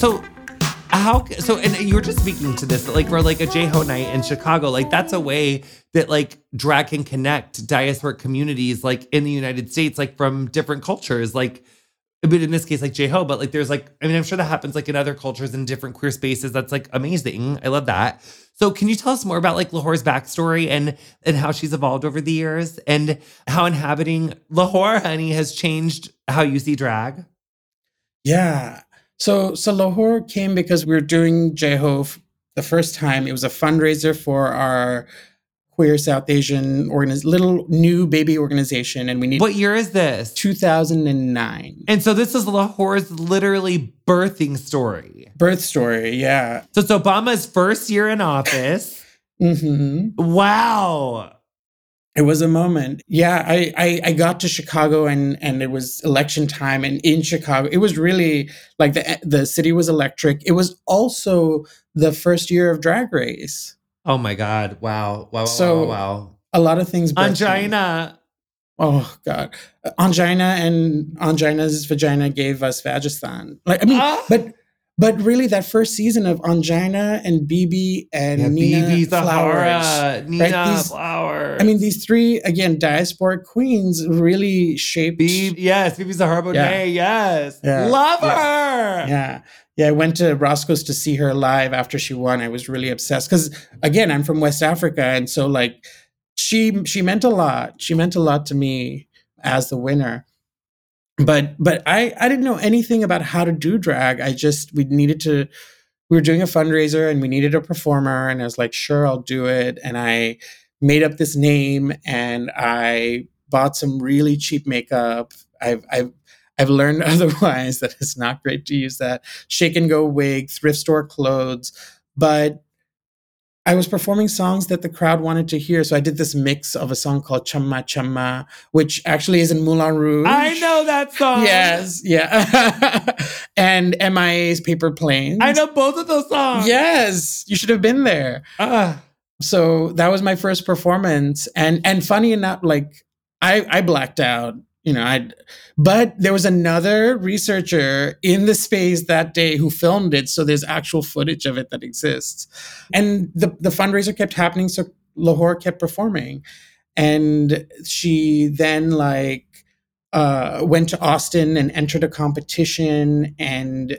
so how so and you were just speaking to this like for like a Jai Ho night in chicago like that's a way that like drag can connect diasporic communities like in the united states like from different cultures like but in this case like Jai Ho but like there's like i mean i'm sure that happens like in other cultures in different queer spaces that's like amazing i love that. So can you tell us more about like LaWhore's backstory and and how she's evolved over the years and how inhabiting lahore honey has changed how you see drag? Yeah so, so LaWhore came because we were doing Jai Ho the first time. It was a fundraiser for our queer South Asian organiz- little new baby organization, and we need. What year is this? Two thousand and nine. And so this is LaWhore's literally birthing story. Birth story, yeah. So it's Obama's first year in office. mm-hmm. Wow. It was a moment. Yeah, I, I, I got to Chicago and and it was election time and in Chicago it was really like the the city was electric. It was also the first year of Drag Race. Oh my God! Wow! Wow! So wow! wow. A lot of things. Ongina. oh god, Ongina and Ongina's vagina gave us Vagistan. Like I mean, Ah. but but really that first season of Ongina and BeBe and Yeah, Nina BeBe Flowers. Zahara, Nina These- Flowers. I mean, these three again diasporic queens really shaped. BeBe, yes, BeBe Zahara Benet, yes. Yeah. Love Yeah. her. Yeah. Yeah, I went to Roscoe's to see her live after she won. I was really obsessed because again, I'm from West Africa, and so like she she meant a lot. She meant a lot to me as the winner. But but I I didn't know anything about how to do drag. I just we needed to we were doing a fundraiser and we needed a performer and I was like, sure, I'll do it. And I made up this name and I bought some really cheap makeup. I've I've I've learned (laughs) otherwise that it's not great to use that shake and go wig, thrift store clothes, but I was performing songs that the crowd wanted to hear. So I did this mix of a song called Chamma Chamma, which actually is in Moulin Rouge. I know that song. Yes, yeah. (laughs) and MIA's Paper Planes. I know both of those songs. Yes, you should have been there. Ah. So that was my first performance, and and funny enough, like I I blacked out. You know, I. But there was another researcher in the space that day who filmed it, so there's actual footage of it that exists, and the the fundraiser kept happening. So LaWhore kept performing, and she then like uh, went to Austin and entered a competition and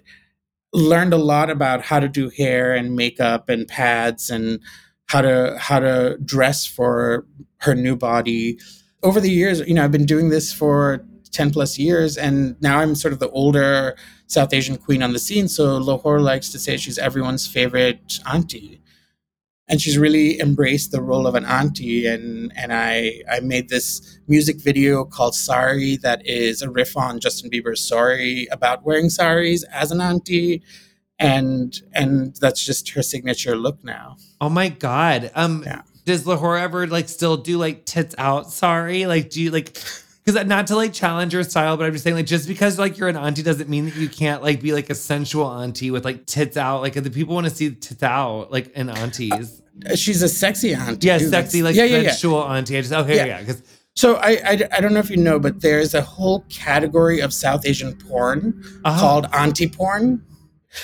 learned a lot about how to do hair and makeup and pads and how to how to dress for her new body over the years you know i've been doing this for 10 plus years and now i'm sort of the older south asian queen on the scene. So LaWhore likes to say she's everyone's favorite auntie. And she's really embraced the role of an auntie. And and i i made this music video called sari that is a riff on justin bieber's sorry about wearing saris as an auntie. And and that's just her signature look now. Oh my god. Um Yeah. Does LaWhore ever like still do like tits out sorry? Like do you like because not to like challenge your style, but I'm just saying like just because like you're an auntie doesn't mean that you can't like be like a sensual auntie with like tits out. Like the people want to see tits out like in aunties. she's a sexy auntie yeah, sexy like yeah, yeah, yeah. sensual auntie. I just okay, Yeah. yeah, because so I, I i don't know if you know but there's a whole category of south asian porn uh called auntie porn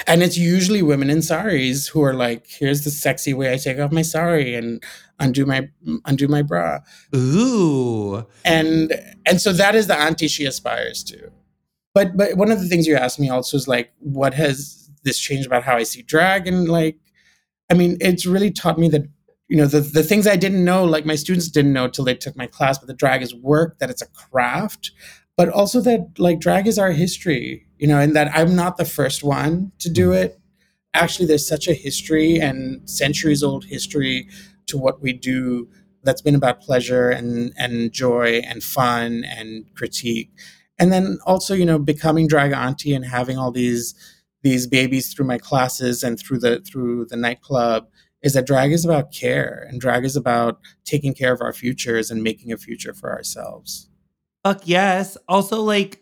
and it's usually women in saris who are like here's the sexy way i take off my sari and undo my undo my bra. Ooh. and and so that is the auntie she aspires to. But but one of the things you asked me also is like what has this changed about how i see drag? And like i mean it's really taught me that you know the, the things i didn't know like my students didn't know till they took my class but the drag is work that it's a craft but also that like drag is our history you know and that i'm not the first one to do mm-hmm. it. Actually there's such a history and centuries old history to what we do that's been about pleasure and and joy and fun and critique. And then also you know becoming drag auntie and having all these these babies through my classes and through the through the nightclub is that drag is about care and drag is about taking care of our futures and making a future for ourselves. Fuck yes. Also, like,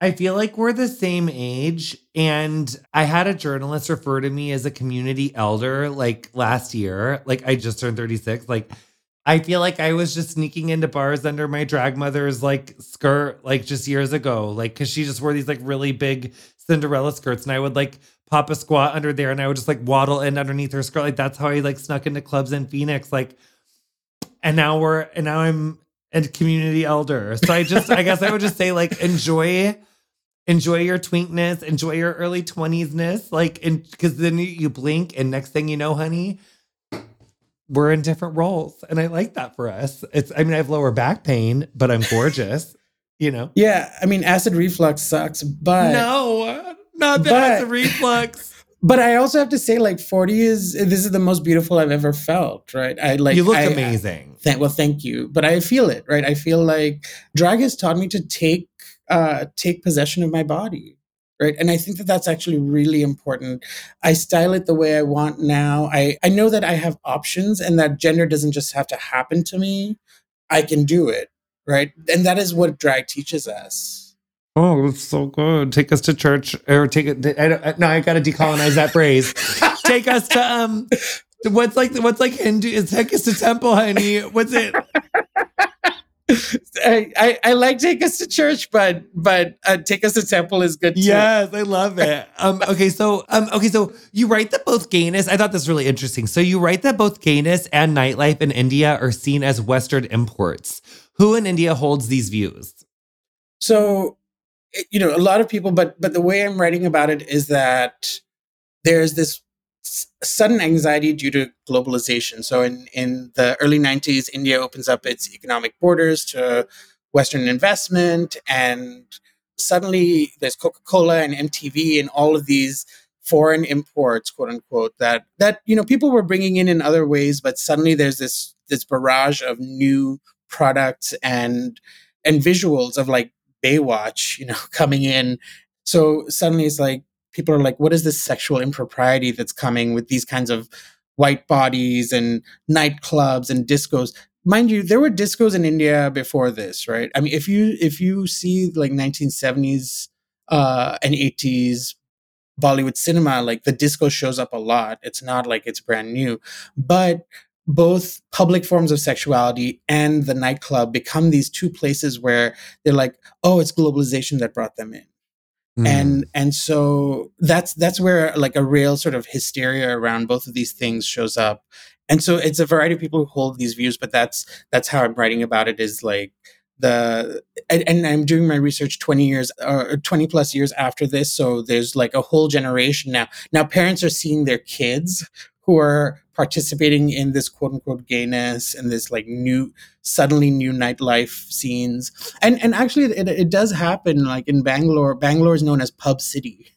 I feel like we're the same age. And I had a journalist refer to me as a community elder like last year. Like, I just turned 36. Like, I feel like I was just sneaking into bars under my drag mother's like skirt, like just years ago. Like, cause she just wore these like really big Cinderella skirts. And I would like pop a squat under there and I would just like waddle in underneath her skirt. Like, that's how I like snuck into clubs in Phoenix. Like, and now we're, and now I'm, and community elder. So I just, I guess I would just say like enjoy, enjoy your twinkness, enjoy your early twenties ness, like, because then you, blink, and next thing you know, honey, we're in different roles, and I like that for us. It's, I mean, I have lower back pain, but I'm gorgeous, (laughs) you know. yeah i mean acid reflux sucks but no, not that but- that's a reflux. (laughs) but i also have to say like 40 is this is the most beautiful i've ever felt right i like you look I- amazing. Thank, well, thank you. But I feel it, right? I feel like drag has taught me to take uh, take possession of my body, right? And I think that that's actually really important. I style it the way I want now. I I know that I have options, and that gender doesn't just have to happen to me. I can do it, right? And that is what drag teaches us. Oh, it's so good. Take us to church or take it. I don't, no, I got to decolonize that phrase. take us to um, what's like what's like Hindu? Is take us to temple, honey? What's it? (laughs) I, I, I like take us to church, but but uh, take us to temple is good too. Yes, I love it. (laughs) um, okay, so um, okay, so you write that both gayness. I thought this was really interesting. So you write that both gayness and nightlife in India are seen as Western imports. Who in India holds these views? So, you know, a lot of people, but but the way I'm writing about it is that there's this sudden anxiety due to globalization. So in, in the early 90s, India opens up its economic borders to Western investment, and suddenly there's Coca-Cola and MTV and all of these foreign imports, quote unquote, that that you know people were bringing in in other ways, but suddenly there's this this barrage of new products and and visuals of like Baywatch, you know, (laughs) coming in. So suddenly it's like people are like, what is this sexual impropriety that's coming with these kinds of white bodies and nightclubs and discos? Mind you, there were discos in India before this, right? I mean, if you if you see like 1970s uh, and 80s Bollywood cinema, like the disco shows up a lot. It's not like it's brand new, but both public forms of sexuality and the nightclub become these two places where they're like, oh, it's globalization that brought them in. Mm. And and so that's that's where like a real sort of hysteria around both of these things shows up. And so it's a variety of people who hold these views, but that's that's how I'm writing about it is like the and, and, I'm doing my research 20 years or 20 plus years after this. So there's like a whole generation now. Now parents are seeing their kids who are participating in this quote unquote gayness and this like new suddenly new nightlife scenes. And and actually it, it does happen like in bangalore bangalore is known as pub city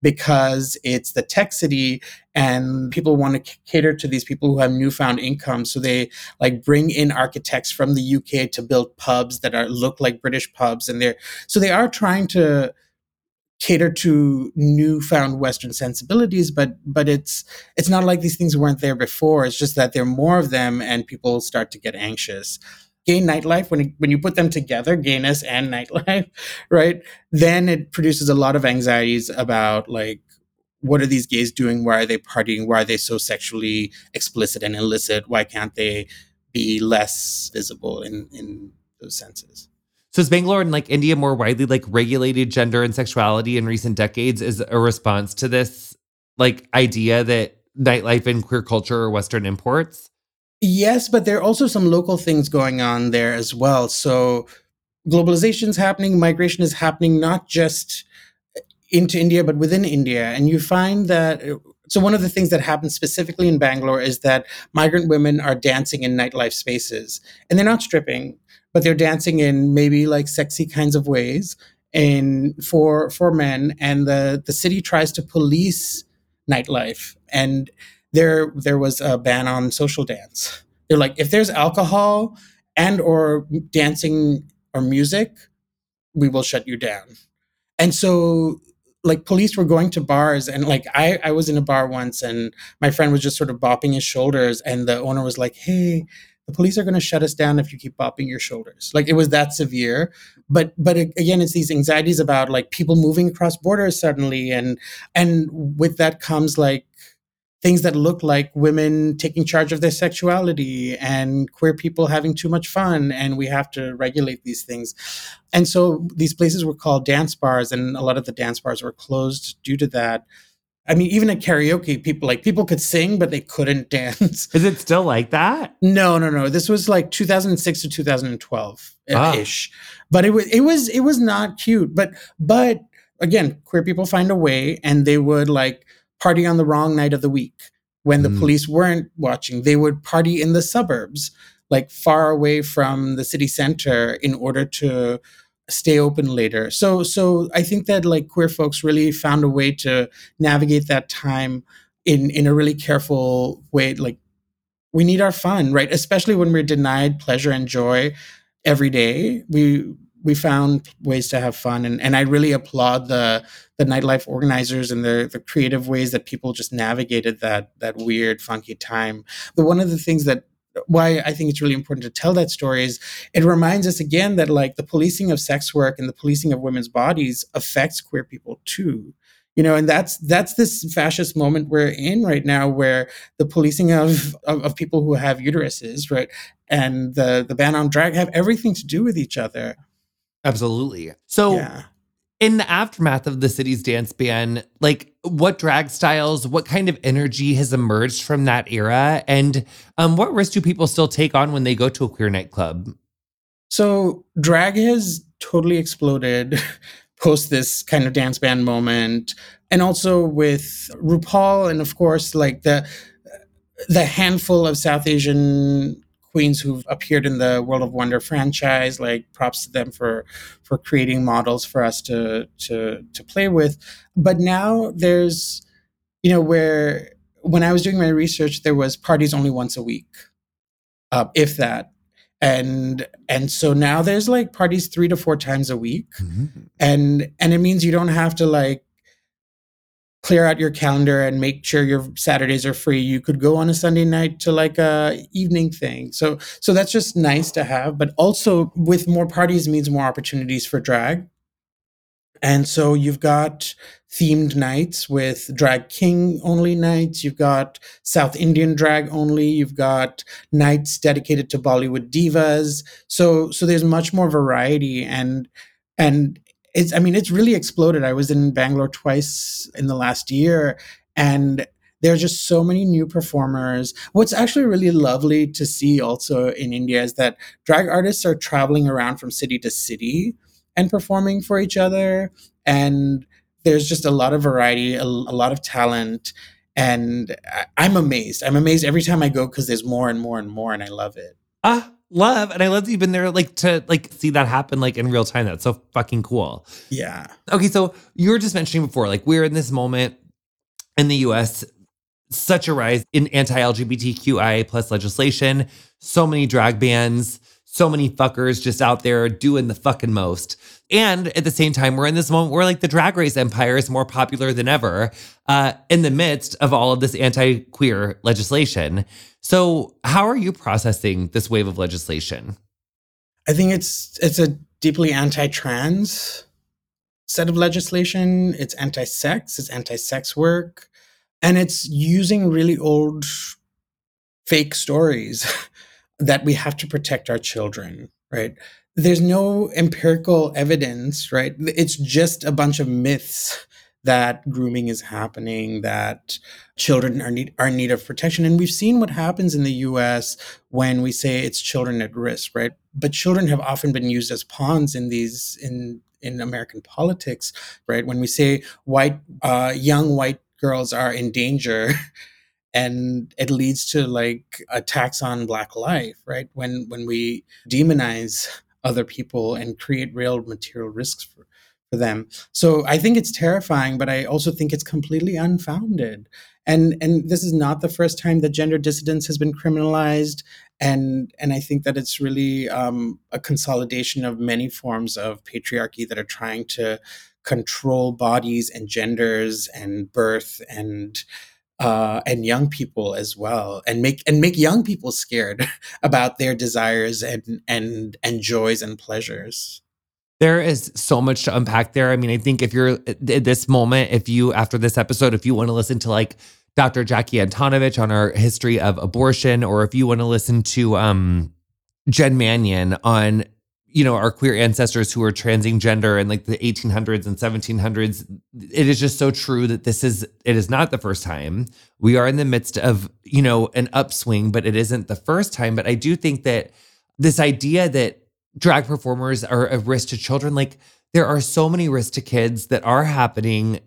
because it's the tech city and people want to cater to these people who have newfound income. So they like bring in architects from the UK to build pubs that are look like British pubs and they're so they are trying to cater to newfound western sensibilities but but it's it's not like these things weren't there before. It's just that there are more of them and people start to get anxious. Gay nightlife when when you put them together gayness and (laughs) nightlife right then it produces a lot of anxieties about like what are these gays doing? Why are they partying? Why are they so sexually explicit and illicit? Why can't they be less visible in in those senses so is Bangalore and like India more widely like regulated gender and sexuality in recent decades is a response to this like idea that nightlife and queer culture are Western imports? Yes, but there are also some local things going on there as well. So globalization is happening, migration is happening not just uh, into India, but within India. And you find that uh, so one of the things that happens specifically in Bangalore is that migrant women are dancing in nightlife spaces and they're not stripping but they're dancing in maybe like sexy kinds of ways and for for men and the the city tries to police nightlife and there there was a ban on social dance. They're like if there's alcohol and or dancing or music we will shut you down. And so like police were going to bars and like I, I was in a bar once and my friend was just sort of bopping his shoulders and the owner was like hey the police are going to shut us down if you keep bopping your shoulders. Like it was that severe. But but again it's these anxieties about like people moving across borders suddenly and and with that comes like things that look like women taking charge of their sexuality and queer people having too much fun and we have to regulate these things. And so these places were called dance bars and a lot of the dance bars were closed due to that I mean, even at karaoke, people like people could sing, but they couldn't (laughs) dance. Is it still like that? No, no, no. This was like 2006 to 2012 ish, ah. but it was it was it was not cute. But but again, queer people find a way, and they would like party on the wrong night of the week when the mm. police weren't watching. They would party in the suburbs, like far away from the city center, in order to stay open later. So so I think that like queer folks really found a way to navigate that time in in a really careful way like we need our fun, right? Especially when we're denied pleasure and joy every day. We we found ways to have fun and, and I really applaud the the nightlife organizers and the the creative ways that people just navigated that that weird funky time. But one of the things that why I think it's really important to tell that story is it reminds us again that like the policing of sex work and the policing of women's bodies affects queer people too. you know and that's that's this fascist moment we're in right now where the policing of, of, of people who have uteruses right and the the ban on drag have everything to do with each other Absolutely. So, yeah in the aftermath of the city's dance ban, like what drag styles, what kind of energy has emerged from that era? And um, what risks do people still take on when they go to a queer nightclub? So drag has totally exploded (laughs) post this kind of dance band moment, and also with RuPaul, and of course, like the the handful of South Asian queens who've appeared in the World of Wonder franchise. Like props to them for for creating models for us to to to play with. But now there's, you know, where when I was doing my research, there was parties only once a week, uh, if that and and so now there's like parties three to four times a week mm-hmm. and and it means you don't have to like clear out your calendar and make sure your saturdays are free you could go on a sunday night to like a evening thing so so that's just nice to have but also with more parties means more opportunities for drag and so you've got themed nights with drag king only nights. You've got South Indian drag only. You've got nights dedicated to Bollywood divas. So so there's much more variety and and it's I mean it's really exploded. I was in Bangalore twice in the last year and there are just so many new performers. What's actually really lovely to see also in India is that drag artists are traveling around from city to city and performing for each other. And there's just a lot of variety, a, a lot of talent. And I, am amazed. I'm amazed every time I go because there's more and more and more, and I love it. Ah, love. And I love that you've been there like to like see that happen like in real time. That's so fucking cool. Yeah. Okay, so you were just mentioning before, like we're in this moment in the US, such a rise in anti-LGBTQIA plus legislation, so many drag bans so many fuckers just out there doing the fucking most. And at the same time, we're in this moment where like the drag race empire is more popular than ever uh, in the midst of all of this anti queer legislation. So, how are you processing this wave of legislation? I think it's it's a deeply anti-trans set of legislation. It's anti-sex. It's anti-sex work, and it's using really old fake stories (laughs) that we have to protect our children, right? There's no empirical evidence, right? It's just a bunch of myths that grooming is happening, that children are need are in need of protection. And we've seen what happens in the US when we say it's children at risk, right? But children have often been used as pawns in these in in American politics, right? When we say white uh, young white girls are in danger, (laughs) and it leads to like attacks on black life right? When when we demonize other people and create real material risks for, for them. So i think it's terrifying but i also think it's completely unfounded. And and this is not the first time that gender dissidence has been criminalized and and i think that it's really um, a consolidation of many forms of patriarchy that are trying to control bodies and genders and birth and uh, and young people as well, and make and make young people scared (laughs) about their desires and and and joys and pleasures. There is so much to unpack there. I mean, I think if you're at this moment, if you after this episode, if you want to listen to like Dr. Jackie Antonovich on our history of abortion, or if you want to listen to um, Jen Manion on you know, our queer ancestors who were transing gender in like the 1800s and 1700s. It is just so true that this is, it is not the first time. We are in the midst of, you know, an upswing, but it isn't the first time. But I do think that this idea that drag performers are a risk to children, like there are so many risks to kids that are happening.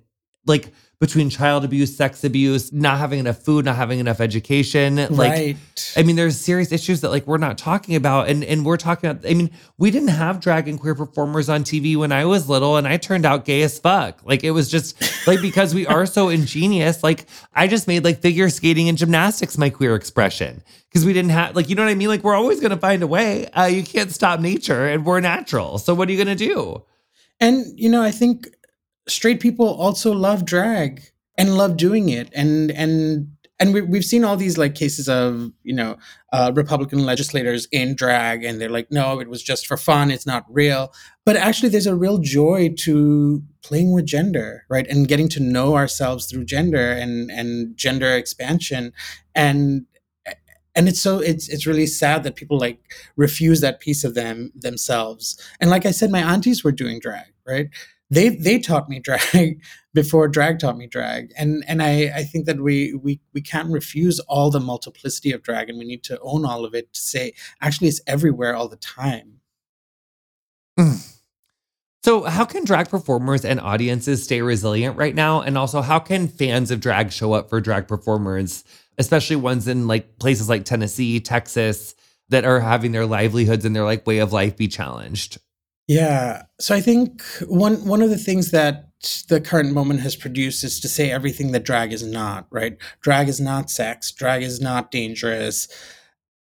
Like, between child abuse, sex abuse, not having enough food, not having enough education. Like, right. I mean, there's serious issues that like we're not talking about. And and we're talking about, I mean, we didn't have drag and queer performers on TV when I was little and I turned out gay as fuck. Like it was just like because we are so ingenious, like I just made like figure skating and gymnastics my queer expression. Because we didn't have like, you know what I mean? Like we're always gonna find a way. Uh, you can't stop nature and we're natural. So what are you gonna do? And you know, I think straight people also love drag and love doing it. And and and we, we've seen all these like cases of you know uh, republican legislators in drag and they're like no it was just for fun. It's not real. But actually there's a real joy to playing with gender right? And getting to know ourselves through gender and and gender expansion. And and it's so it's it's really sad that people like refuse that piece of them themselves. And like i said my aunties were doing drag right they they taught me drag (laughs) before drag taught me drag. And and i i think that we we we can't refuse all the multiplicity of drag and we need to own all of it to say actually it's everywhere all the time. Mm. so how can drag performers and audiences stay resilient right now? And also how can fans of drag show up for drag performers especially ones in like places like tennessee texas that are having their livelihoods and their like way of life be challenged yeah. So I think one one of the things that the current moment has produced is to say everything that drag is not, right? Drag is not sex, drag is not dangerous.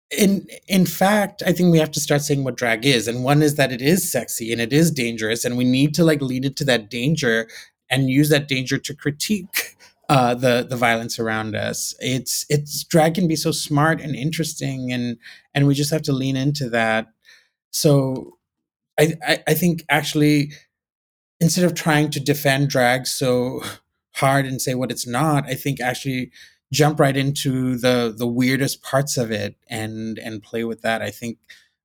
In in fact, I think we have to start saying what drag is. And one is that it is sexy and it is dangerous and we need to like lead into that danger and use that danger to critique uh, the the violence around us. It's it's drag can be so smart and interesting and and we just have to lean into that. So I, I, I think actually instead of trying to defend drag so hard and say what it's not, I think actually jump right into the the weirdest parts of it and and play with that. I think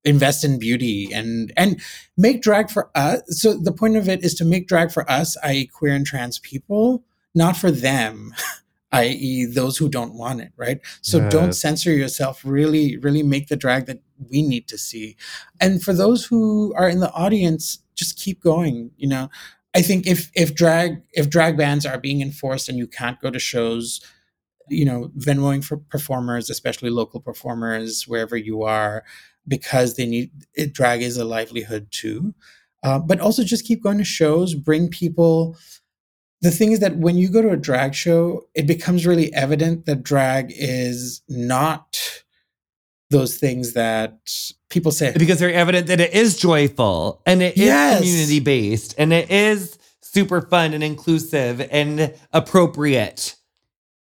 invest in beauty and and make drag for us. So the point of it is to make drag for us, i.e., queer and trans people, not for them. (laughs) i.e., those who don't want it, right? So yes. don't censor yourself. Really, really make the drag that we need to see. And for those who are in the audience, just keep going. You know, I think if if drag if drag bans are being enforced and you can't go to shows, you know, Venmoing for performers, especially local performers, wherever you are, because they need it. Drag is a livelihood too. Uh, but also just keep going to shows, bring people the thing is that when you go to a drag show, it becomes really evident that drag is not those things that people say. Because they're evident that it is joyful and it yes. is community based and it is super fun and inclusive and appropriate.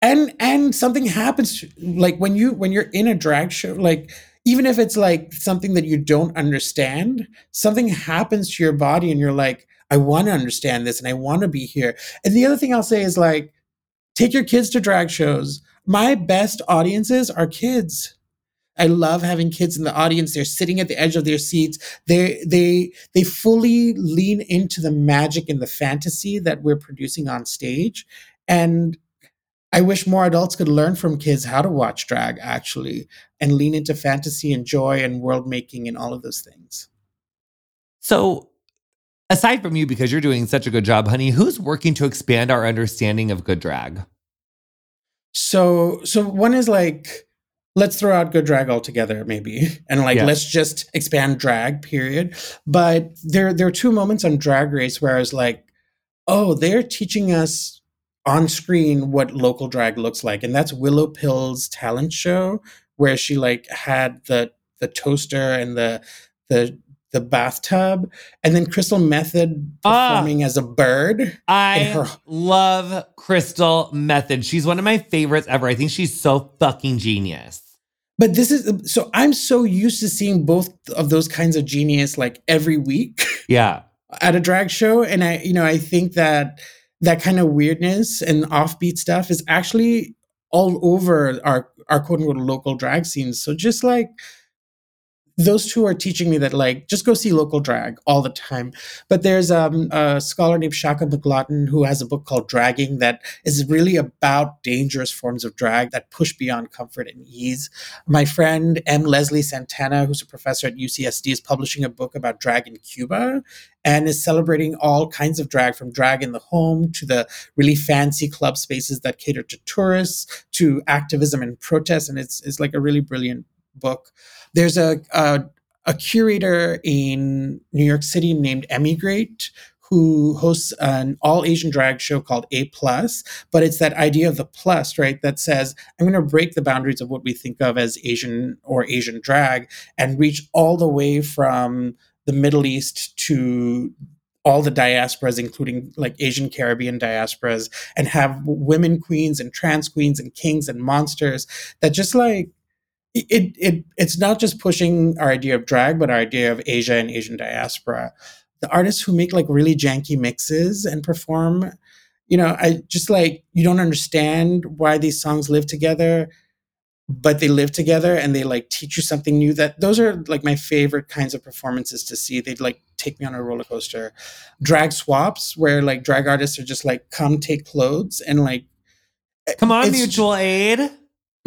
And and something happens like when you when you're in a drag show, like even if it's like something that you don't understand, something happens to your body and you're like, I want to understand this and I want to be here. And the other thing I'll say is like, take your kids to drag shows. My best audiences are kids. I love having kids in the audience. They're sitting at the edge of their seats. They they they fully lean into the magic and the fantasy that we're producing on stage. And I wish more adults could learn from kids how to watch drag actually and lean into fantasy and joy and world making and all of those things. So Aside from you, because you're doing such a good job, honey, who's working to expand our understanding of good drag? So, so one is like, let's throw out good drag altogether, maybe, and like let's just expand drag. Period. But there, there are two moments on Drag Race where I was like, oh, they're teaching us on screen what local drag looks like, and that's Willow Pill's talent show where she like had the the toaster and the the the bathtub, and then Crystal Methyd ah. performing ah, as a bird. I her- love Crystal Methyd. She's one of my favorites ever. I think she's so fucking genius. But this is so I'm so used to seeing both of those kinds of genius like every week. (laughs) Yeah. at a drag show. And I, you know, I think that that kind of weirdness and offbeat stuff is actually all over our our quote unquote local drag scenes. So just like those two are teaching me that like just go see local drag all the time. But there's um, a scholar named Shaka McGlotten who has a book called dragging that is really about dangerous forms of drag that push beyond comfort and ease. My friend m. Leslie santana who's a professor at ucsd is publishing a book about drag in cuba and is celebrating all kinds of drag from drag in the home to the really fancy club spaces that cater to tourists to activism and protest and it's, it's like a really brilliant book there's a, a, a curator in New York City named Emi Great who hosts an all Asian drag show called A Plus, but it's that idea of the plus, right? That says, I'm going to break the boundaries of what we think of as Asian or Asian drag and reach all the way from the Middle East to all the diasporas, including like Asian Caribbean diasporas, and have women queens and trans queens and kings and monsters that just like it it it's not just pushing our idea of drag, but our idea of Asia and Asian diaspora. The artists who make like really janky mixes and perform, you know, I just like you don't understand why these songs live together, but they live together and they like teach you something new. That those are like my favorite kinds of performances to see. They'd like take me on a roller coaster. Drag swaps, where like drag artists are just like come take clothes and like come on mutual aid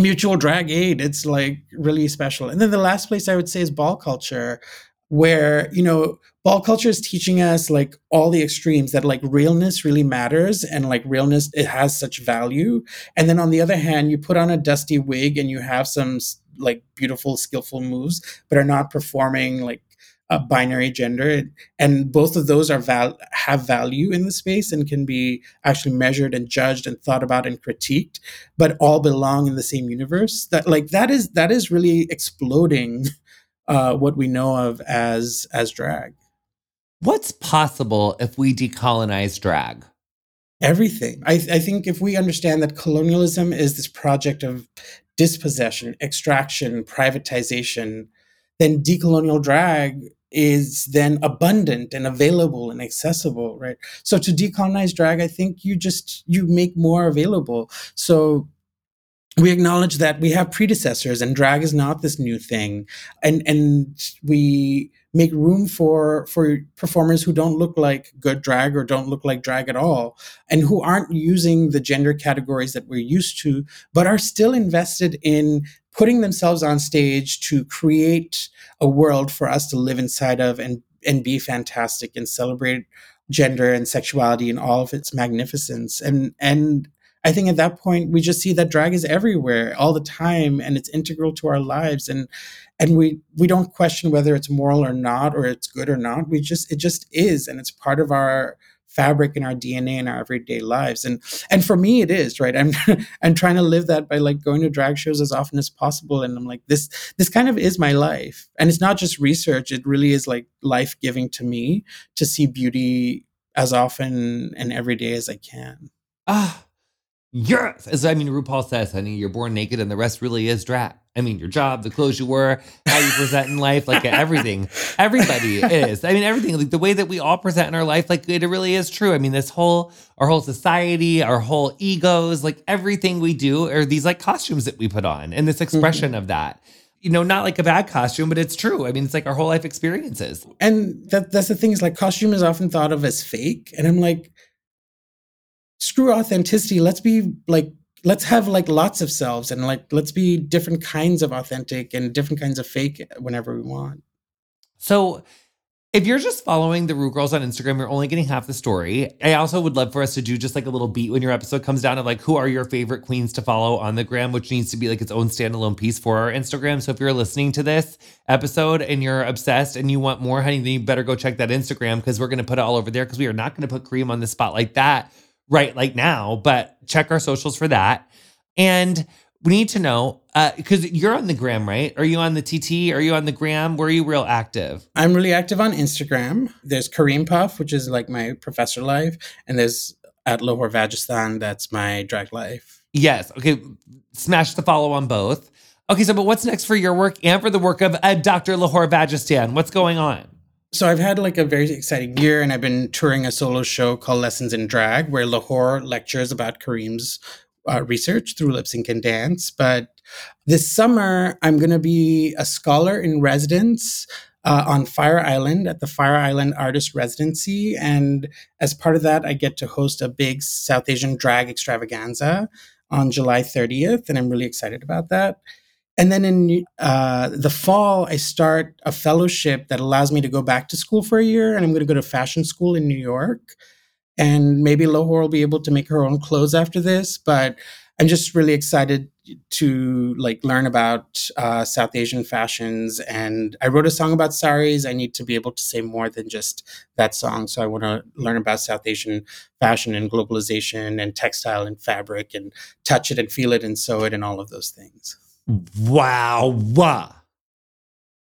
mutual drag aid it's like really special. And then the last place i would say is ball culture where you know ball culture is teaching us like all the extremes that like realness really matters and like realness it has such value. And then on the other hand you put on a dusty wig and you have some like beautiful skillful moves but are not performing like a binary gender and both of those are val- have value in the space and can be actually measured and judged and thought about and critiqued but all belong in the same universe. That like that is that is really exploding uh, what we know of as as drag. What's possible if we decolonize drag? Everything. I, I think if we understand that colonialism is this project of dispossession extraction privatization then decolonial drag is then abundant and available and accessible right? So to decolonize drag i think you just you make more available. So we acknowledge that we have predecessors and drag is not this new thing. And and we make room for for performers who don't look like good drag or don't look like drag at all and who aren't using the gender categories that we're used to but are still invested in putting themselves on stage to create a world for us to live inside of and and be fantastic and celebrate gender and sexuality in all of its magnificence. And and I think at that point we just see that drag is everywhere all the time and it's integral to our lives. And and we we don't question whether it's moral or not or it's good or not. We just it just is and it's part of our fabric in our DNA in our everyday lives. And and for me it is, right? I'm (laughs) I'm trying to live that by like going to drag shows as often as possible. And I'm like, this this kind of is my life. And it's not just research, it really is like life giving to me to see beauty as often and every day as I can. Ah, yes. As I mean, RuPaul says, honey, you're born naked and the rest really is drag. I mean, your job, the clothes you wear, how you present in life, like everything. Everybody is. I mean, everything, like the way that we all present in our life, like it really is true. I mean, this whole, our whole society, our whole egos, like everything we do are these like costumes that we put on and this expression mm-hmm. of that you know, not like a bad costume, but it's true. I mean, it's like our whole life experiences. And that that's the thing is like costume is often thought of as fake. And I'm like, screw authenticity. Let's be like let's have like lots of selves and like let's be different kinds of authentic and different kinds of fake whenever we want. So if you're just following the Ru Girls on Instagram, you're only getting half the story. I also would love for us to do just like a little beat when your episode comes down of like who are your favorite queens to follow on the gram, which needs to be like its own standalone piece for our Instagram. So if you're listening to this episode and you're obsessed and you want more, honey, then you better go check that Instagram because we're gonna put it all over there because we are not gonna put Kareem on the spot like that right like now, but check our socials for that. And we need to know because uh, you're on the gram, right? Are you on the TT? Are you on the gram? Where are you real active? I'm really active on Instagram. There's Kareem Puff, which is like my professor life, and there's at LaWhore Vagistan, that's my drag life. Yes. Okay. Smash the follow on both. Okay. So, but what's next for your work and for the work of uh, Dr. LaWhore Vagistan? What's going on? So I've had like a very exciting year, and I've been touring a solo show called Lessons in Drag, where LaWhore lectures about Kareem's uh, research through lip sync and dance. But this summer, I'm going to be a scholar in residence uh, on Fire Island at the Fire Island Artist Residency. And as part of that, I get to host a big South Asian drag extravaganza on July 30th. And I'm really excited about that. And then in uh, the fall, I start a fellowship that allows me to go back to school for a year. And I'm going to go to fashion school in New York. And maybe LaWhore will be able to make her own clothes after this. But I'm just really excited to like learn about uh, South Asian fashions. And I wrote a song about saris. I need to be able to say more than just that song. So I want to learn about South Asian fashion and globalization and textile and fabric and touch it and feel it and sew it and all of those things. Wow.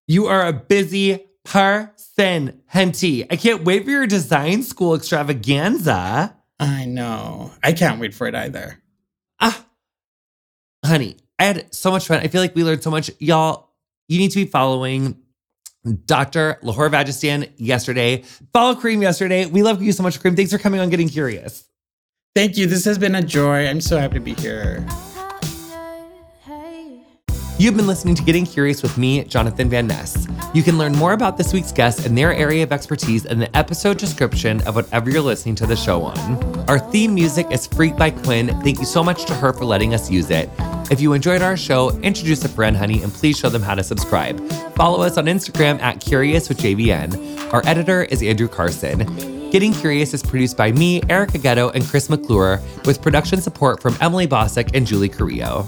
You are a busy person, Henty. I can't wait for your design school extravaganza. I know. I can't wait for it either. Ah, honey, I had so much fun. I feel like we learned so much. Y'all, you need to be following Dr. LaWhore Vagistan yesterday. Follow Kareem yesterday. We love you so much, Kareem. Thanks for coming on Getting Curious. Thank you. This has been a joy. I'm so happy to be here. You've been listening to Getting Curious with me, Jonathan Van Ness. You can learn more about this week's guest and their area of expertise in the episode description of whatever you're listening to the show on. Our theme music is Freak by Quinn. Thank you so much to her for letting us use it. If you enjoyed our show, introduce a friend, honey, and please show them how to subscribe. Follow us on Instagram at Curious with JVN. Our editor is Andrew Carson. Getting Curious is produced by me, Erica Getto, and Chris McClure, with production support from Emily Bossack and Julie Carrillo.